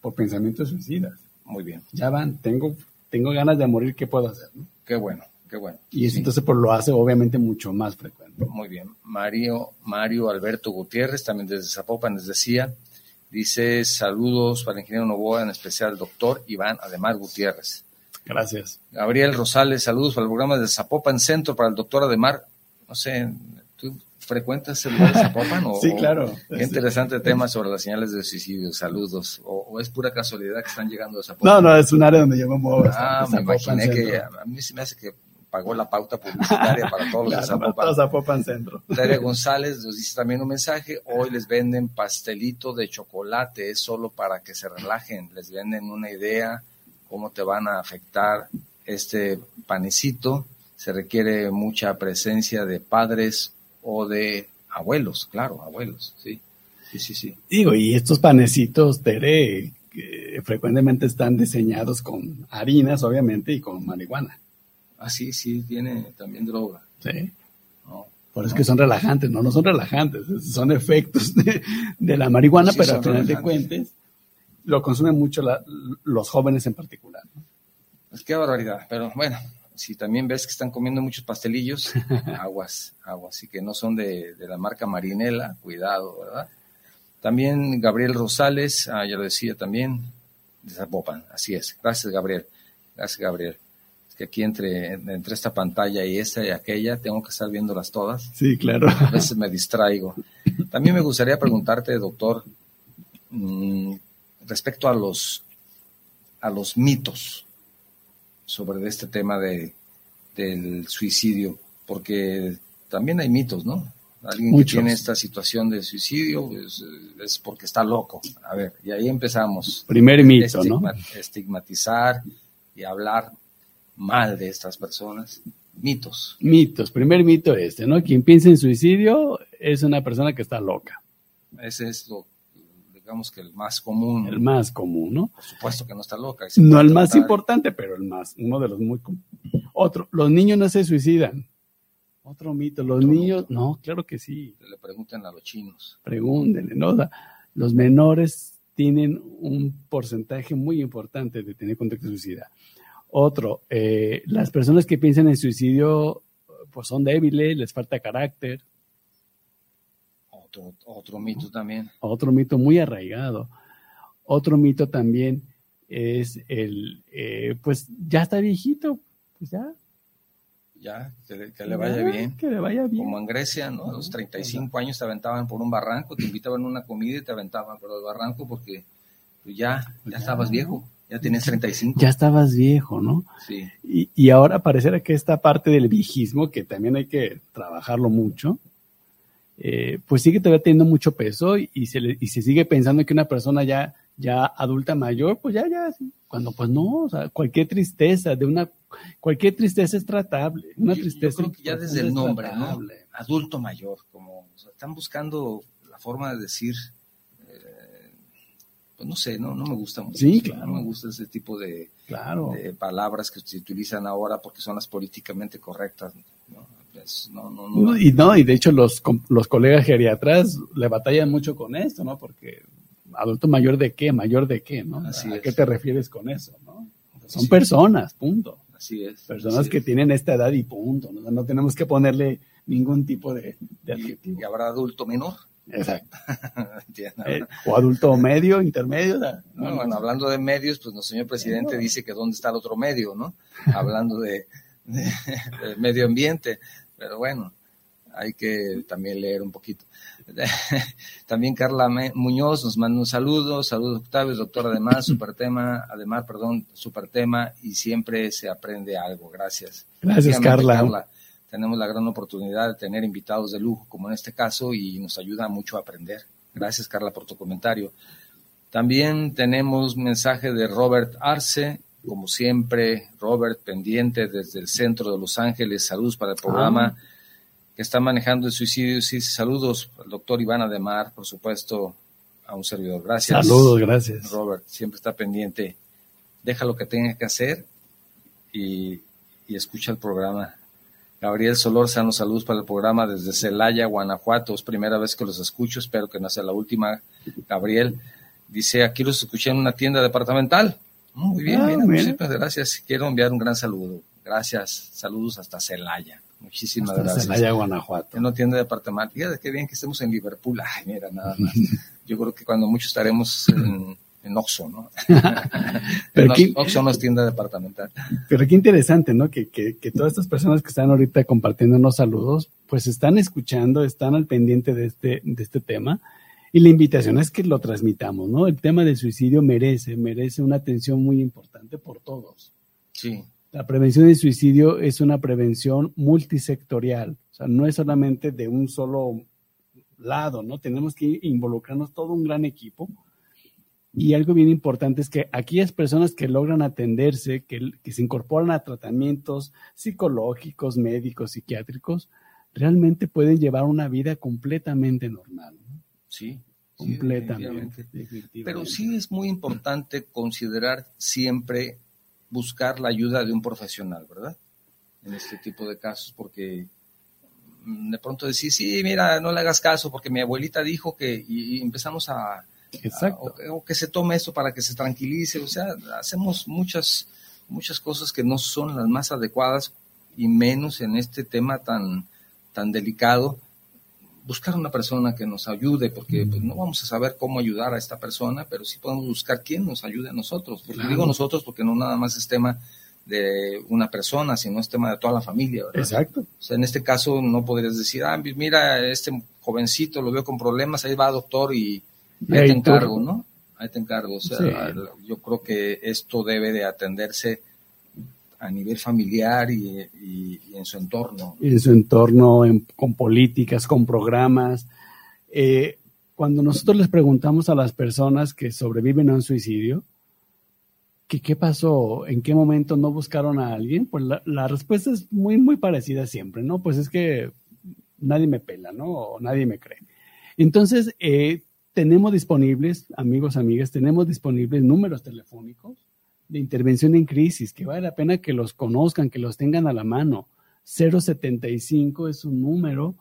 por pensamientos suicidas. Muy bien. Ya van, tengo, tengo ganas de morir, ¿qué puedo hacer? No? Qué bueno. Qué bueno. Y entonces pues, lo hace obviamente mucho más frecuente. Muy bien. Mario, Mario Alberto Gutiérrez, también desde Zapopan, les decía, dice saludos para el ingeniero Novoa, en especial al doctor Iván Ademar Gutiérrez. Gracias. Gabriel Rosales, saludos para el programa de Zapopan Centro para el doctor Ademar. No sé, frecuentas el lugar de Zapopan? O, sí, claro. Qué interesante tema sobre las señales de suicidio. Saludos. O, es pura casualidad que están llegando a Zapopan? No, no, es un área donde yo me muevo. Ah, me imaginé que a mí se me hace que pagó la pauta publicitaria para todos los de Zapopan. Zapopan Centro. Tere González nos dice también un mensaje. Hoy les venden pastelito de chocolate. Es solo para que se relajen. Les venden una idea cómo te van a afectar este panecito. Se requiere mucha presencia de padres o de abuelos, claro, abuelos, sí. Sí, sí, sí. Digo, y estos panecitos, Tere, que frecuentemente están diseñados con harinas, obviamente, y con marihuana. Ah, sí, sí, tiene también droga. Sí. Por eso es que son relajantes, no, no son relajantes, son efectos de, la marihuana, pero al final de cuentas lo consumen mucho los jóvenes en particular. ¿no? Pues qué barbaridad, pero bueno, si también ves que están comiendo muchos pastelillos, aguas, aguas, y que no son de, la marca Marinela, cuidado, ¿verdad? También Gabriel Rosales, ah, ya lo decía también, de Zapopan, así es. Gracias, Gabriel. Gracias, Gabriel. Es que aquí entre, entre esta pantalla y esta y aquella, tengo que estar viéndolas todas. Sí, claro. A veces me distraigo. También me gustaría preguntarte, doctor, mm, respecto a los, a los mitos sobre este tema de, del suicidio, porque también hay mitos, ¿no? Alguien que tiene esta situación de suicidio es, porque está loco. A ver, y ahí empezamos. Primer mito, ¿no? Estigmatizar y hablar mal de estas personas. Mitos. Mitos. Primer mito este, ¿no? Quien piensa en suicidio es una persona que está loca. Ese es lo digamos que el más común. El más común, ¿no? Por supuesto que no está loca. No el más importante, pero el más, uno de los muy Otro, los niños no se suicidan. Otro mito, los niños, no, claro que sí. Le pregunten a los chinos. Pregúntenle, ¿no? Los menores tienen un porcentaje muy importante de tener contacto suicida. Otro, eh, las personas que piensan en suicidio, pues son débiles, les falta carácter, otro, mito también. Otro mito muy arraigado. Otro mito también es el, eh, pues ya está viejito, pues ya. Ya, que, le vaya bien. Que le vaya bien. Como en Grecia, ¿no? A los 35 años te aventaban por un barranco, te invitaban a una comida y te aventaban por el barranco porque pues ya, ya, estabas viejo, ya tenías 35. Ya estabas viejo, ¿no? Sí. Y, y ahora pareciera que esta parte del viejismo, que también hay que trabajarlo mucho, eh, pues sigue todavía teniendo mucho peso y, se, y se sigue pensando que una persona ya, ya adulta mayor, pues ya, ya, cuando pues no, o sea, cualquier tristeza, de una, cualquier tristeza es tratable, una tristeza. Yo creo que ya desde el nombre, ¿no? Adulto mayor, como, están buscando la forma de decir, pues no sé, no, no me gusta mucho. Sí, claro. No me gusta ese tipo de, claro. de palabras que se utilizan ahora porque son las políticamente correctas. ¿no? y no, y de hecho los, los colegas geriatras le batallan mucho con esto, ¿no? Porque adulto mayor de qué, mayor de qué, ¿no? ¿A qué te refieres con eso, no? Son personas, punto. Así es. Personas que tienen esta edad y punto. ¿no? no tenemos que ponerle ningún tipo de, adjetivo. ¿Y habrá adulto menor? Exacto. Eh, o adulto medio, intermedio. bueno, hablando de medios, pues nuestro señor presidente dice que dónde está el otro medio, ¿no? hablando de, de, medio ambiente. Pero bueno, hay que también leer un poquito. También Carla Muñoz nos manda un saludo, saludos Octavio, doctor además, super tema, además, perdón, super tema y siempre se aprende algo, gracias. Gracias Carla. Tenemos la gran oportunidad de tener invitados de lujo como en este caso y nos ayuda mucho a aprender. Gracias Carla por tu comentario. También tenemos mensaje de Robert Arce, como siempre, Robert, pendiente desde el centro de Los Ángeles. Saludos para el programa ah. que está manejando el suicidio. Sí, saludos al doctor Iván Ademar, por supuesto, a un servidor. Gracias. Saludos, gracias. Robert, siempre está pendiente. Deja lo que tenga que hacer y, escucha el programa. Gabriel Solórzano, saludos para el programa desde Celaya, Guanajuato. Es primera vez que los escucho, espero que no sea la última. Gabriel dice, aquí los escuché en una tienda departamental. Muy bien, ah, muchísimas gracias. Quiero enviar un gran saludo. Gracias. Saludos hasta Celaya. Muchísimas gracias. Celaya, Guanajuato. No tiene departamento. Fíjate qué bien que estemos en Liverpool. Ay, mira, nada más. Yo creo que cuando muchos estaremos en, en Oxxo, ¿no? pero Oxxo no es tienda departamental. Pero qué interesante, ¿no? Que, que, que, todas estas personas que están ahorita compartiendo unos saludos, pues están escuchando, están al pendiente de este, de este tema. Y la invitación es que lo transmitamos, ¿no? El tema del suicidio merece, merece una atención muy importante por todos. Sí. La prevención del suicidio es una prevención multisectorial, o sea, no es solamente de un solo lado, ¿no? Tenemos que involucrarnos todo un gran equipo. Y algo bien importante es que aquellas personas que logran atenderse, que, se incorporan a tratamientos psicológicos, médicos, psiquiátricos, realmente pueden llevar una vida completamente normal. Sí. Completamente. Pero sí es muy importante considerar siempre buscar la ayuda de un profesional, ¿verdad? En este tipo de casos, porque mm, de pronto decir, sí, mira, no le hagas caso porque mi abuelita dijo que, y, empezamos a, Exacto. o, que se tome esto para que se tranquilice, o sea, hacemos muchas, muchas cosas que no son las más adecuadas y menos en este tema tan, tan delicado buscar una persona que nos ayude, porque pues, no vamos a saber cómo ayudar a esta persona, pero sí podemos buscar quién nos ayude a nosotros. Porque digo nosotros porque no nada más es tema de una persona, sino es tema de toda la familia. Exacto. O sea, en este caso no podrías decir, ah, mira, este jovencito lo veo con problemas, ahí va doctor y ahí te encargo, ¿no? Ahí te encargo. O sea, yo creo que esto debe de atenderse a nivel familiar y, en su entorno. En su entorno, con políticas, con programas. Eh, cuando nosotros les preguntamos a las personas que sobreviven a un suicidio, que qué pasó, en qué momento no buscaron a alguien, pues la, respuesta es muy, muy parecida siempre, ¿no? Pues es que nadie me pela, ¿no? O nadie me cree. Entonces, eh, tenemos disponibles, amigos, amigas, tenemos disponibles números telefónicos de intervención en crisis, que vale la pena que los conozcan, que los tengan a la mano. 075 es un número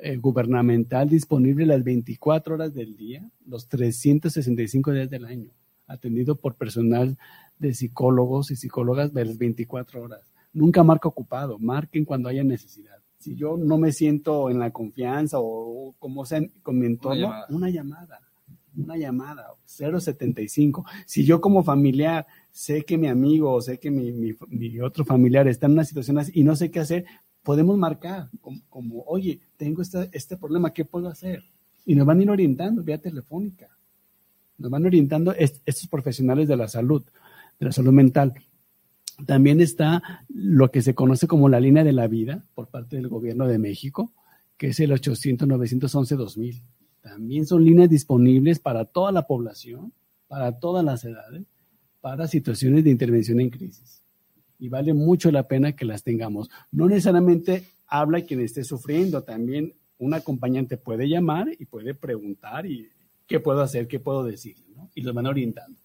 eh, gubernamental disponible las 24 horas del día, los 365 días del año, atendido por personal de psicólogos y psicólogas de las 24 horas. Nunca marca ocupado, marquen cuando haya necesidad. Si yo no me siento en la confianza o, como sea con mi entorno, una llamada, una llamada, 075. Si yo como familiar sé que mi amigo o sé que mi, otro familiar está en una situación así y no sé qué hacer, podemos marcar como, oye, tengo este problema, ¿qué puedo hacer? Y nos van a ir orientando vía telefónica. Nos van orientando estos profesionales de la salud, de la salud mental. También está lo que se conoce como la línea de la vida por parte del gobierno de México, que es el 800-911-2000. También son líneas disponibles para toda la población, para todas las edades, para situaciones de intervención en crisis. Y vale mucho la pena que las tengamos. No necesariamente habla quien esté sufriendo, también un acompañante puede llamar y puede preguntar y qué puedo hacer, qué puedo decir, ¿no? y los van orientando.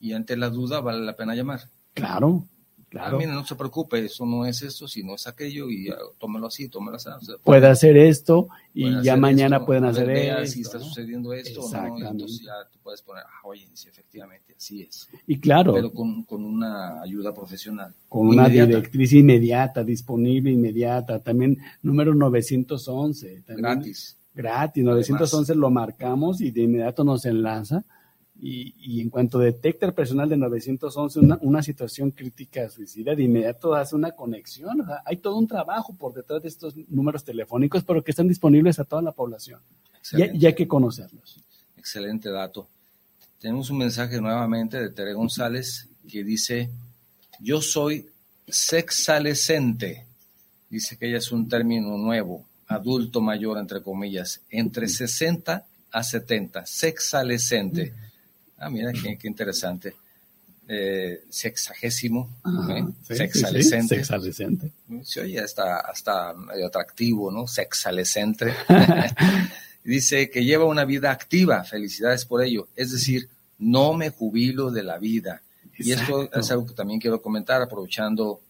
Y ante la duda vale la pena llamar. Claro, Claro. no se preocupe, eso no es esto, sino es aquello, y ah, tómelo así, tómelo así. puede, hacer esto, y ya mañana pueden hacer esto. si está sucediendo esto, ¿no? entonces ya tú puedes poner, ah, oye, sí, efectivamente, así es. Y claro. Pero con, con una ayuda profesional. Con una directriz inmediata, disponible, inmediata. También número 911. gratis. Gratis, 911 lo marcamos y de inmediato nos enlaza y, en cuanto detecta el personal de 911 una, una situación crítica suicida, de inmediato hace una conexión. hay todo un trabajo por detrás de estos números telefónicos, pero que están disponibles a toda la población. Y, hay que conocerlos. Excelente dato. Tenemos un mensaje nuevamente de Tere González que dice, yo soy sexalescente. Dice que ella es un término nuevo, adulto mayor, entre comillas, entre 60 a 70, sexalescente. Ah, mira, qué, interesante. Eh, sexagésimo, ¿eh? sexalescente. sexalescente. Sí, oye, hasta, hasta medio atractivo, ¿no? Sexalescente. Dice que lleva una vida activa, felicidades por ello. Es decir, no me jubilo de la vida. Y esto es algo que también quiero comentar, aprovechando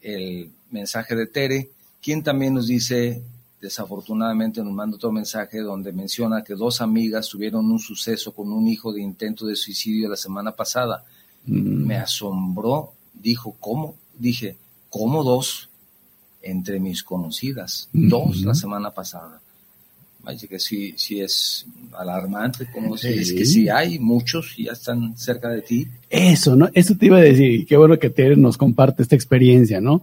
el mensaje de Tere, quien también nos dice desafortunadamente nos manda otro mensaje donde menciona que dos amigas tuvieron un suceso con un hijo de intento de suicidio la semana pasada. Mm. Me asombró, dijo, ¿cómo? Dije, ¿cómo dos entre mis conocidas? Dos la semana pasada. Así que sí, sí es alarmante, como si es que sí hay muchos y ya están cerca de ti. Eso, ¿no? Eso te iba a decir, qué bueno que Tere nos comparte esta experiencia, ¿no?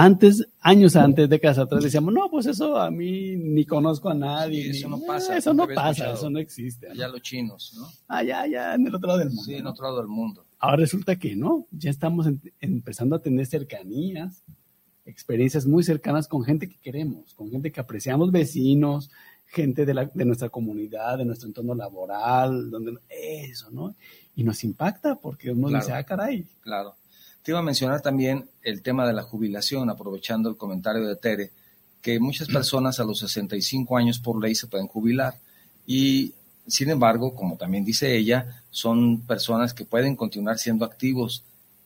Antes, años antes, de casa atrás, decíamos, no, pues eso a mí ni conozco a nadie. eso no pasa. eso no pasa, eso no existe. Allá los chinos, ¿no? Allá, allá, en el otro lado del mundo. Sí, en otro lado del mundo. Ahora resulta que no, ya estamos empezando a tener cercanías, experiencias muy cercanas con gente que queremos, con gente que apreciamos, vecinos, gente de, la, de nuestra comunidad, de nuestro entorno laboral, donde eso, ¿no? Y nos impacta porque uno dice, ah, caray. Claro. Te iba a mencionar también el tema de la jubilación, aprovechando el comentario de Tere, que muchas personas a los 65 años por ley se pueden jubilar y sin embargo, como también dice ella, son personas que pueden continuar siendo activos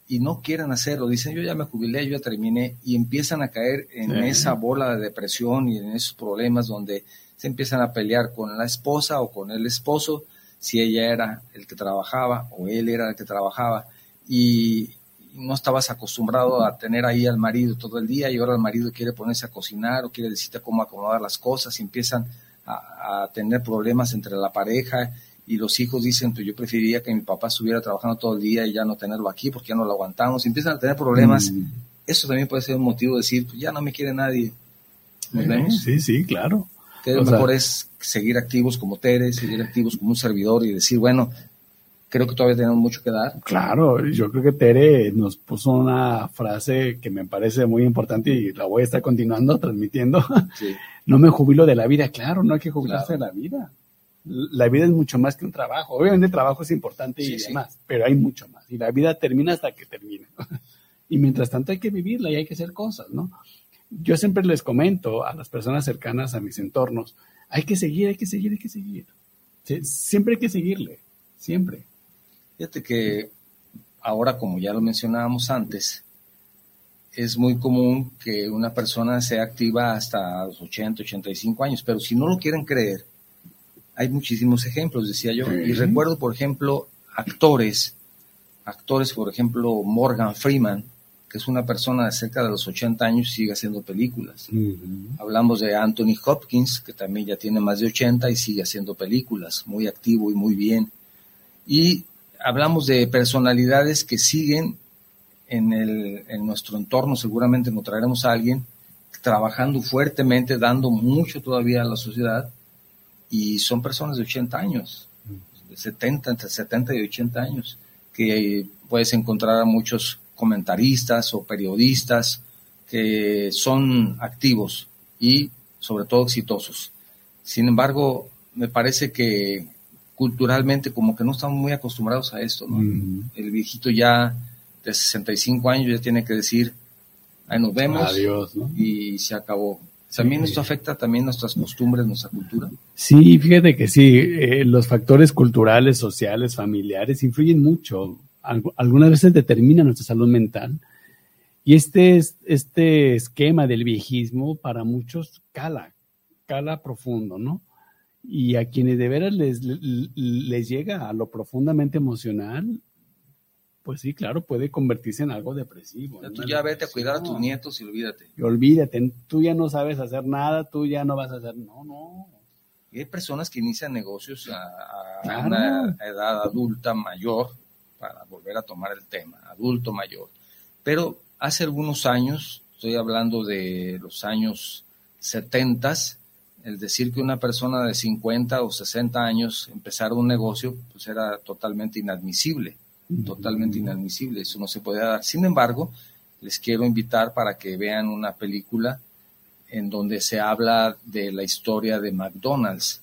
y no quieren hacerlo. Dicen, yo ya me jubilé, yo ya terminé y empiezan a caer en esa bola de depresión y en esos problemas donde se empiezan a pelear con la esposa o con el esposo, si ella era el que trabajaba o él era el que trabajaba. Y, no estabas acostumbrado a tener ahí al marido todo el día y ahora el marido quiere ponerse a cocinar o quiere decirte cómo acomodar las cosas y empiezan a, tener problemas entre la pareja y los hijos dicen, pues yo preferiría que mi papá estuviera trabajando todo el día y ya no tenerlo aquí porque ya no lo aguantamos. Y empiezan a tener problemas. Mm. Eso también puede ser un motivo de decir, pues ya no me quiere nadie. ¿Nos vemos? Sí, sí, claro. Que lo mejor es seguir activos como Tere, seguir activos como un servidor y decir, bueno, creo que todavía tenemos mucho que dar. Claro, yo creo que Tere nos puso una frase que me parece muy importante y la voy a estar continuando transmitiendo. no me jubilo de la vida, claro, no hay que jubilarse de la vida. La vida es mucho más que un trabajo. Obviamente el trabajo es importante y demás, pero hay mucho más. Y la vida termina hasta que termina. y mientras tanto hay que vivirla y hay que hacer cosas, ¿no? Yo siempre les comento a las personas cercanas a mis entornos, hay que seguir, hay que seguir, hay que seguir. Siempre hay que seguirle, siempre. Fíjate que ahora, como ya lo mencionábamos antes, es muy común que una persona sea activa hasta los 80, 85 años, pero si no lo quieren creer, hay muchísimos ejemplos, decía yo. Y recuerdo, por ejemplo, actores, actores, por ejemplo, Morgan Freeman, que es una persona de cerca de los 80 años y sigue haciendo películas. Hablamos de Anthony Hopkins, que también ya tiene más de 80 y sigue haciendo películas, muy activo y muy bien. Y hablamos de personalidades que siguen en, el, en nuestro entorno, seguramente encontraremos a alguien trabajando fuertemente, dando mucho todavía a la sociedad, y son personas de 80 años, de 70, entre 70 y 80 años, que puedes encontrar a muchos comentaristas o periodistas que son activos y sobre todo exitosos. Sin embargo, me parece que culturalmente como que no estamos muy acostumbrados a esto, El viejito ya de 65 años ya tiene que decir, ahí nos vemos Adiós, y se acabó. También esto afecta también nuestras costumbres, nuestra cultura. Sí, fíjate que sí, eh, los factores culturales, sociales, familiares influyen mucho. algunas veces determinan nuestra salud mental. Y este, este esquema del viejismo para muchos cala, cala profundo, ¿no? Y a quienes de veras les, les, llega a lo profundamente emocional, pues sí, claro, puede convertirse en algo depresivo. tú ya vete a cuidar a tus nietos y olvídate. Y olvídate, tú ya no sabes hacer nada, tú ya no vas a hacer, no, no. Y hay personas que inician negocios a, una edad adulta mayor, para volver a tomar el tema, adulto mayor. Pero hace algunos años, estoy hablando de los años setentas, el decir que una persona de 50 o 60 años empezara un negocio, pues era totalmente inadmisible, totalmente inadmisible, eso no se puede dar. Sin embargo, les quiero invitar para que vean una película en donde se habla de la historia de McDonald's.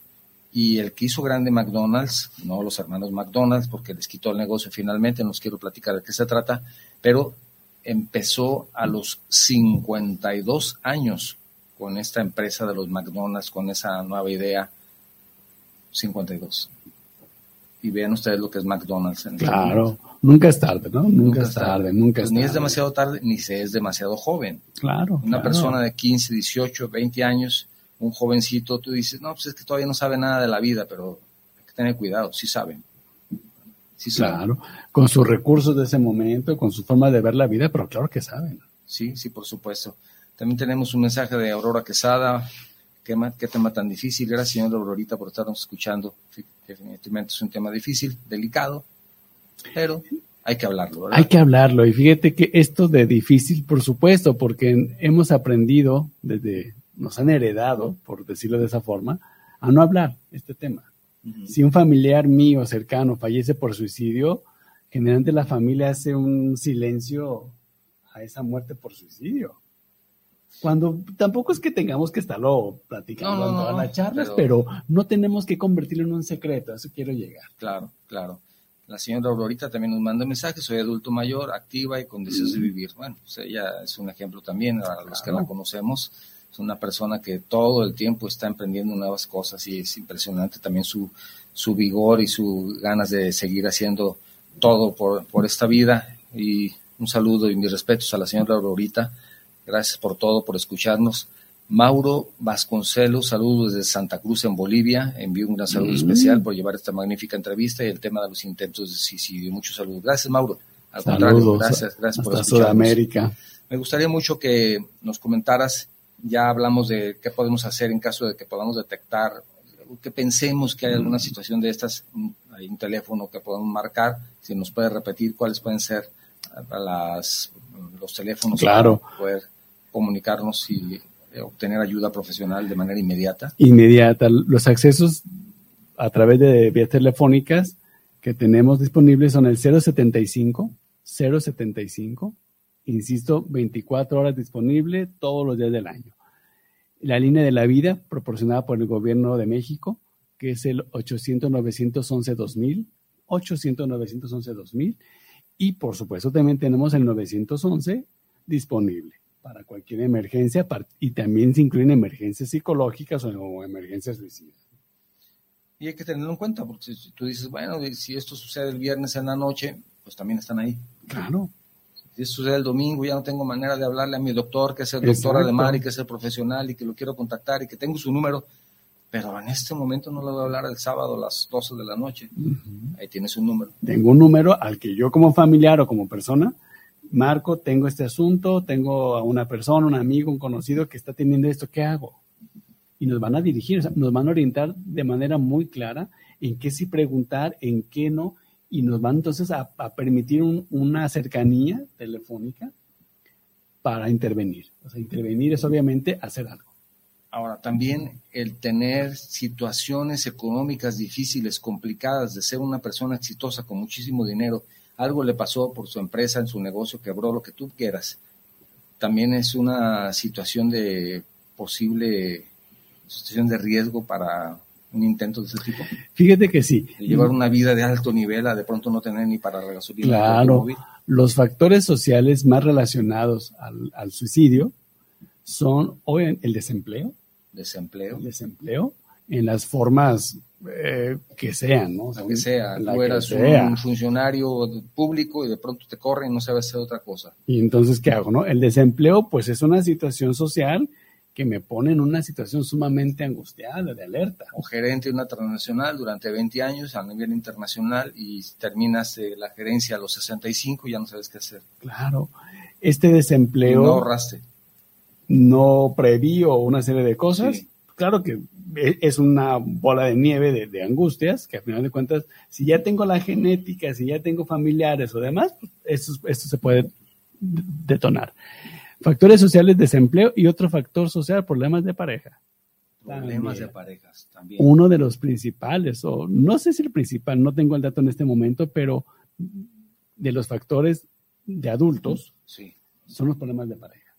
Y el que hizo grande McDonald's, no los hermanos McDonald's, porque les quitó el negocio finalmente, no os quiero platicar de qué se trata, pero empezó a los 52 años con esta empresa de los McDonald's, con esa nueva idea 52. Y vean ustedes lo que es McDonald's. claro, nunca es tarde, ¿no? Nunca, es tarde, nunca es Ni es demasiado tarde, ni se es demasiado joven. Claro. Una persona de 15, 18, 20 años, un jovencito, tú dices, no, pues es que todavía no sabe nada de la vida, pero hay que tener cuidado, sí saben. Sí claro, con sus recursos de ese momento, con su forma de ver la vida, pero claro que saben. Sí, sí, por supuesto. También tenemos un mensaje de Aurora Quesada qué, qué tema tan difícil. Gracias, señora Aurorita, por estarnos escuchando. Definitivamente es un tema difícil, delicado, pero hay que hablarlo. ¿verdad? Hay que hablarlo. Y fíjate que esto de difícil, por supuesto, porque hemos aprendido desde, nos han heredado, por decirlo de esa forma, a no hablar este tema. Si un familiar mío cercano fallece por suicidio, generalmente la familia hace un silencio a esa muerte por suicidio. Cuando tampoco es que tengamos que estarlo platicando en todas las charlas, pero, no tenemos que convertirlo en un secreto, a eso quiero llegar. Claro, claro. La señora Aurorita también nos manda mensajes, soy adulto mayor, activa y con deseos de vivir. Bueno, pues ella es un ejemplo también, a los que la conocemos, es una persona que todo el tiempo está emprendiendo nuevas cosas y es impresionante también su, su vigor y sus ganas de seguir haciendo todo por, por esta vida. Y un saludo y mis respetos a la señora Aurorita. Gracias por todo, por escucharnos. Mauro Vasconcelos, saludos desde Santa Cruz en Bolivia. Envío un gran saludo especial por llevar esta magnífica entrevista y el tema de los intentos de suicidio. Muchos saludos. Gracias, Mauro. Al contrario, gracias, gracias por Sudamérica. Me gustaría mucho que nos comentaras, ya hablamos de qué podemos hacer en caso de que podamos detectar, que pensemos que hay alguna situación de estas, hay un teléfono que podemos marcar, si nos puede repetir cuáles pueden ser las, los teléfonos claro. para poder comunicarnos y eh, obtener ayuda profesional de manera inmediata? Inmediata. Los accesos a través de vías telefónicas que tenemos disponibles son el 075, 075, insisto, 24 horas disponible todos los días del año. La línea de la vida proporcionada por el gobierno de México, que es el 800-911-2000, 800-911-2000, y por supuesto también tenemos el 911 disponible para cualquier emergencia y también se incluyen emergencias psicológicas o emergencias suicidas. Y hay que tenerlo en cuenta, porque si tú dices, bueno, si esto sucede el viernes en la noche, pues también están ahí. Claro. Si esto sucede el domingo, ya no tengo manera de hablarle a mi doctor, que es el doctor Ademar y que es el profesional y que lo quiero contactar y que tengo su número, pero en este momento no le voy a hablar el sábado a las 12 de la noche. Ahí tienes un número. Tengo un número al que yo como familiar o como persona Marco, tengo este asunto, tengo a una persona, un amigo, un conocido que está teniendo esto, ¿qué hago? Y nos van a dirigir, nos van a orientar de manera muy clara en qué sí preguntar, en qué no, y nos van entonces a, permitir una cercanía telefónica para intervenir. O sea, intervenir es obviamente hacer algo. Ahora, también el tener situaciones económicas difíciles, complicadas, de ser una persona exitosa con muchísimo dinero, algo le pasó por su empresa, en su negocio, quebró lo que tú quieras, también es una situación de posible situación de riesgo para un intento de ese tipo. Fíjate que sí. llevar una vida de alto nivel a de pronto no tener ni para la gasolina. Claro, los factores sociales más relacionados al, suicidio son hoy el desempleo. Desempleo. El desempleo en las formas eh, que sean, ¿no? que sea, tú eras un funcionario público y de pronto te corren y no sabes hacer otra cosa. Y entonces, ¿qué hago, no? El desempleo, pues es una situación social que me pone en una situación sumamente angustiada, de alerta. Un gerente de una transnacional durante 20 años a nivel internacional y terminas la gerencia a los 65 y ya no sabes qué hacer. Claro. Este desempleo... no ahorraste. No prevío una serie de cosas. Claro que es una bola de nieve de, angustias, que al final de cuentas, si ya tengo la genética, si ya tengo familiares o demás, pues, esto, esto se puede detonar. Factores sociales, desempleo y otro factor social, problemas de pareja. Problemas de parejas también. Uno de los principales, o no sé si el principal, no tengo el dato en este momento, pero de los factores de adultos sí. son los problemas de pareja.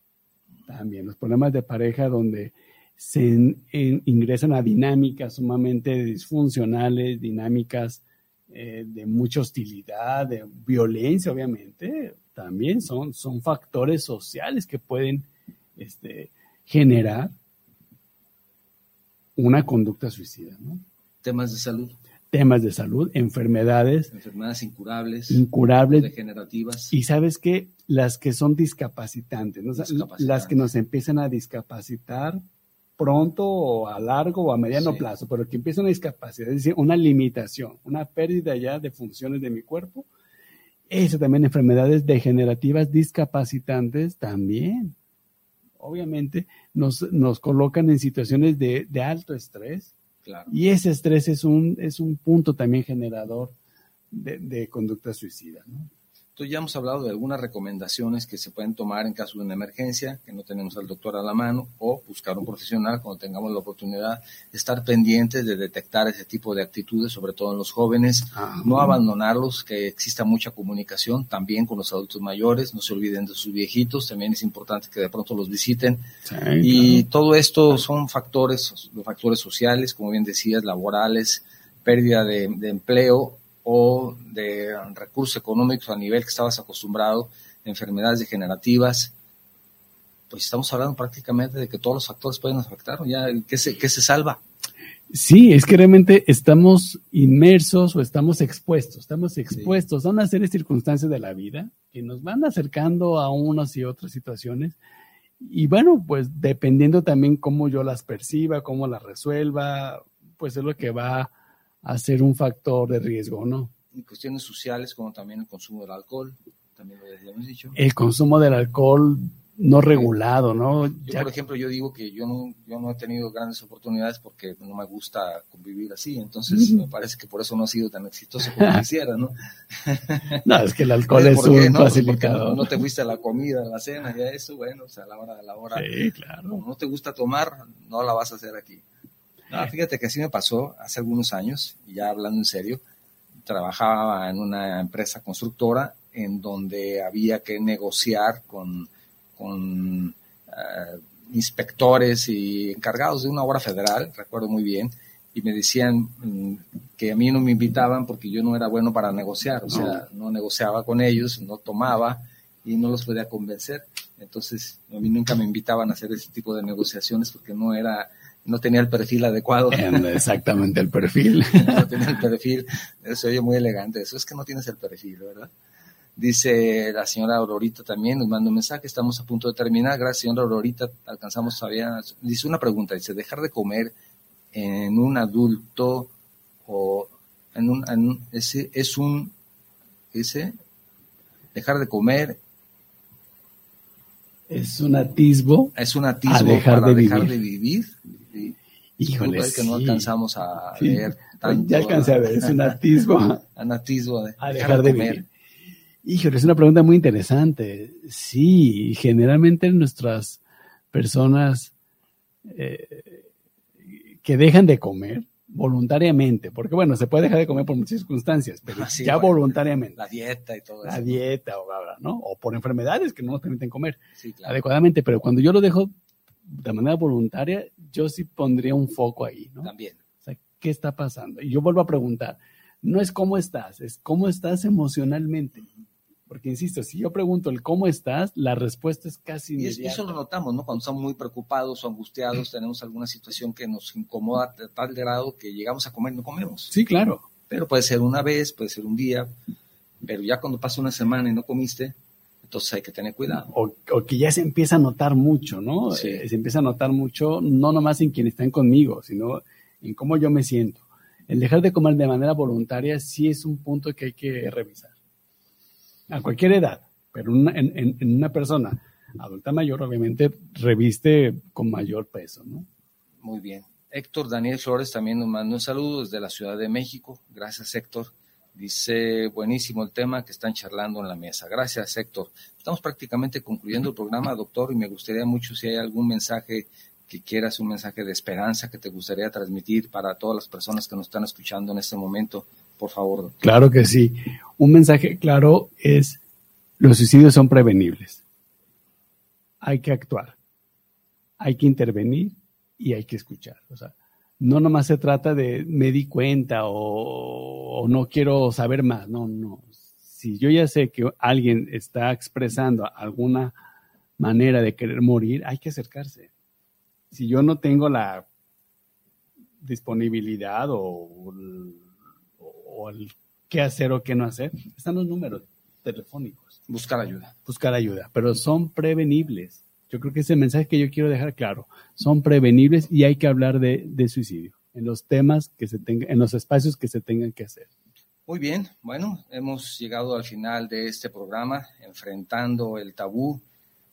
También los problemas de pareja donde se ingresan a dinámicas sumamente disfuncionales, dinámicas eh, de mucha hostilidad, de violencia, obviamente, también son, son factores sociales que pueden este, generar una conducta suicida. ¿no? Temas de salud. Temas de salud, enfermedades. Enfermedades incurables. Incurables. Degenerativas. Y sabes qué? Las que son discapacitantes, discapacitantes. las que nos empiezan a discapacitar pronto o a largo o a mediano plazo, pero que empieza una discapacidad, es decir, una limitación, una pérdida ya de funciones de mi cuerpo. Eso también, enfermedades degenerativas discapacitantes también. obviamente nos, nos colocan en situaciones de, de alto estrés. Y ese estrés es un, es un punto también generador de, de conducta suicida. ¿no? Ya hemos hablado de algunas recomendaciones que se pueden tomar en caso de una emergencia, que no tenemos al doctor a la mano, o buscar un profesional cuando tengamos la oportunidad estar pendientes de detectar ese tipo de actitudes, sobre todo en los jóvenes, ah, no abandonarlos, que exista mucha comunicación también con los adultos mayores, no se olviden de sus viejitos, también es importante que de pronto los visiten. y todo esto son factores, los factores sociales, como bien decías, laborales, pérdida de, de empleo o de recursos económicos a nivel que estabas acostumbrado, enfermedades degenerativas, pues estamos hablando prácticamente de que todos los factores pueden afectar, ya ¿qué se, qué se salva? Sí, es que realmente estamos inmersos o estamos expuestos, estamos expuestos a una serie de circunstancias de la vida que nos van acercando a unas y otras situaciones. Y bueno, pues dependiendo también cómo yo las perciba, cómo las resuelva, pues es lo que va a ser un factor de riesgo, ¿no? Y cuestiones sociales como también el consumo del alcohol, también lo habíamos dicho. El consumo del alcohol no regulado, ¿no? Yo, por ejemplo, yo digo que yo no, yo no he tenido grandes oportunidades porque no me gusta convivir así, entonces me parece que por eso no ha sido tan exitoso como quisiera, ¿no? no, es que el alcohol es un no? facilitador. No, te fuiste a la comida, a la cena, ya eso, bueno, o sea, a la hora de la hora. Sí, claro. no te gusta tomar, no la vas a hacer aquí. Ah, fíjate que así me pasó hace algunos años, ya hablando en serio, trabajaba en una empresa constructora en donde había que negociar con, con eh, inspectores y encargados de una obra federal, recuerdo muy bien, y me decían mm, que a mí no me invitaban porque yo no era bueno para negociar, o sea, no negociaba con ellos, no tomaba y no los podía convencer. Entonces, a mí nunca me invitaban a hacer ese tipo de negociaciones porque no era no tenía el perfil adecuado. Exactamente el perfil. no tenía el perfil, se oye muy elegante, eso es que no tienes el perfil, ¿verdad? Dice la señora Aurorita también, nos manda un mensaje, estamos a punto de terminar, gracias señora Aurorita, alcanzamos todavía, dice una pregunta, dice, dejar de comer en un adulto o en un, ese es un, ese, dejar de comer es un atisbo. Es un atisbo dejar para de dejar vivir. de vivir. Híjole, que no alcanzamos a ver tanto. Ya alcancé a ver, es un atisbo. un atisbo de a dejar, de, vivir. Híjole, es una pregunta muy interesante. Sí, generalmente nuestras personas eh, que dejan de comer voluntariamente, porque bueno, se puede dejar de comer por muchas circunstancias, pero ya voluntariamente. La dieta y todo eso. La dieta, o, ¿no? o por enfermedades que no nos permiten comer adecuadamente, pero cuando yo lo dejo de manera voluntaria, yo sí pondría un foco ahí, ¿no? También. O sea, ¿qué está pasando? Y yo vuelvo a preguntar, no es cómo estás, es cómo estás emocionalmente. Porque, insisto, si yo pregunto el cómo estás, la respuesta es casi inmediata. Y eso lo notamos, ¿no? Cuando estamos muy preocupados o angustiados, tenemos alguna situación que nos incomoda a tal grado que llegamos a comer y no comemos. Sí, claro. Pero puede ser una vez, puede ser un día, pero ya cuando pasa una semana y no comiste, entonces hay que tener cuidado. O, que ya se empieza a notar mucho, ¿no? Sí. Eh, se empieza a notar mucho, no nomás en quienes están conmigo, sino en cómo yo me siento. El dejar de comer de manera voluntaria sí es un punto que hay que revisar a cualquier edad, pero en, una persona adulta mayor, obviamente, reviste con mayor peso, ¿no? Muy bien. Héctor Daniel Flores también nos manda un saludo desde la Ciudad de México. Gracias, Héctor. Dice, buenísimo el tema que están charlando en la mesa. Gracias, Héctor. Estamos prácticamente concluyendo el programa, doctor, y me gustaría mucho si hay algún mensaje que quieras, un mensaje de esperanza que te gustaría transmitir para todas las personas que nos están escuchando en este momento por favor. Claro que sí. Un mensaje claro es, los suicidios son prevenibles. Hay que actuar, hay que intervenir y hay que escuchar. O sea, no nomás se trata de me di cuenta o, o no quiero saber más. No, no. Si yo ya sé que alguien está expresando alguna manera de querer morir, hay que acercarse. Si yo no tengo la disponibilidad o o el qué hacer o qué no hacer, están los números telefónicos. Buscar ayuda. Buscar ayuda, pero son prevenibles. Yo creo que ese mensaje que yo quiero dejar claro, son prevenibles y hay que hablar de, de suicidio en los temas que se tengan, en los espacios que se tengan que hacer. Muy bien, bueno, hemos llegado al final de este programa, enfrentando el tabú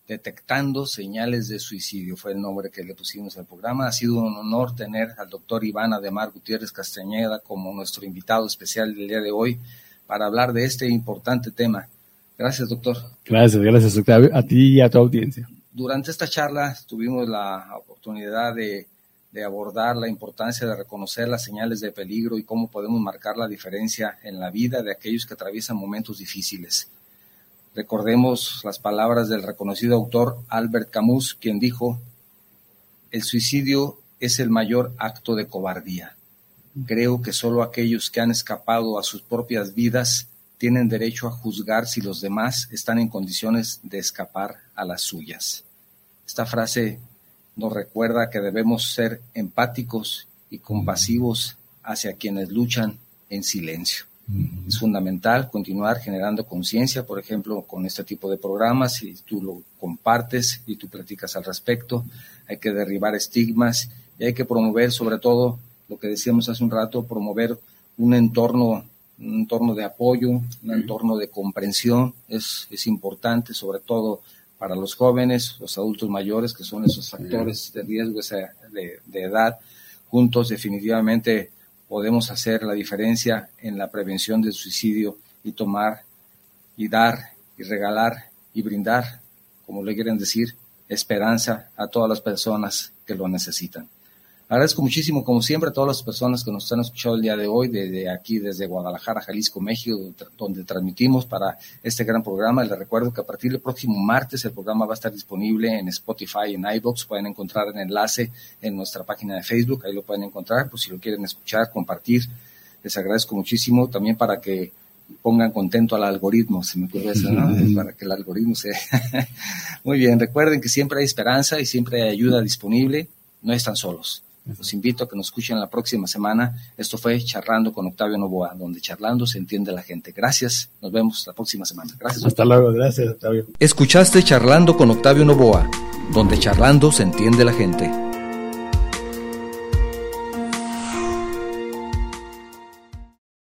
Detectando señales de suicidio fue el nombre que le pusimos al programa. Ha sido un honor tener al doctor Iván Ademar Gutiérrez Castañeda como nuestro invitado especial del día de hoy para hablar de este importante tema. Gracias, doctor. Gracias, gracias, a ti y a tu audiencia. Durante esta charla tuvimos la oportunidad de, abordar la importancia de reconocer las señales de peligro y cómo podemos marcar la diferencia en la vida de aquellos que atraviesan momentos difíciles. Recordemos las palabras del reconocido autor Albert Camus, quien dijo, el suicidio es el mayor acto de cobardía. Creo que solo aquellos que han escapado a sus propias vidas tienen derecho a juzgar si los demás están en condiciones de escapar a las suyas. Esta frase nos recuerda que debemos ser empáticos y compasivos hacia quienes luchan en silencio. Es fundamental continuar generando conciencia, por ejemplo, con este tipo de programas, si tú lo compartes y tú platicas al respecto, hay que derribar estigmas y hay que promover sobre todo lo que decíamos hace un rato, promover un entorno, un entorno de apoyo, un entorno de comprensión, es, es importante sobre todo para los jóvenes, los adultos mayores, que son esos factores de riesgo de, de edad, juntos definitivamente podemos hacer la diferencia en la prevención del suicidio y tomar y dar y regalar y brindar, como le quieren decir, esperanza a todas las personas que lo necesitan. Agradezco muchísimo, como siempre, a todas las personas que nos han escuchado el día de hoy, desde aquí, desde Guadalajara, Jalisco, México, donde transmitimos para este gran programa. Les recuerdo que a partir del próximo martes el programa va a estar disponible en Spotify, en iBox. Pueden encontrar el enlace en nuestra página de Facebook, ahí lo pueden encontrar, pues si lo quieren escuchar, compartir. Les agradezco muchísimo también para que pongan contento al algoritmo, se me ocurre eso, ¿no? Para que el algoritmo se... Muy bien, recuerden que siempre hay esperanza y siempre hay ayuda disponible, no están solos. Los invito a que nos escuchen la próxima semana. Esto fue Charlando con Octavio Novoa, donde charlando se entiende la gente. Gracias. Nos vemos la próxima semana. Gracias. Hasta luego. Gracias, Octavio. Escuchaste Charlando con Octavio Novoa, donde charlando se entiende la gente.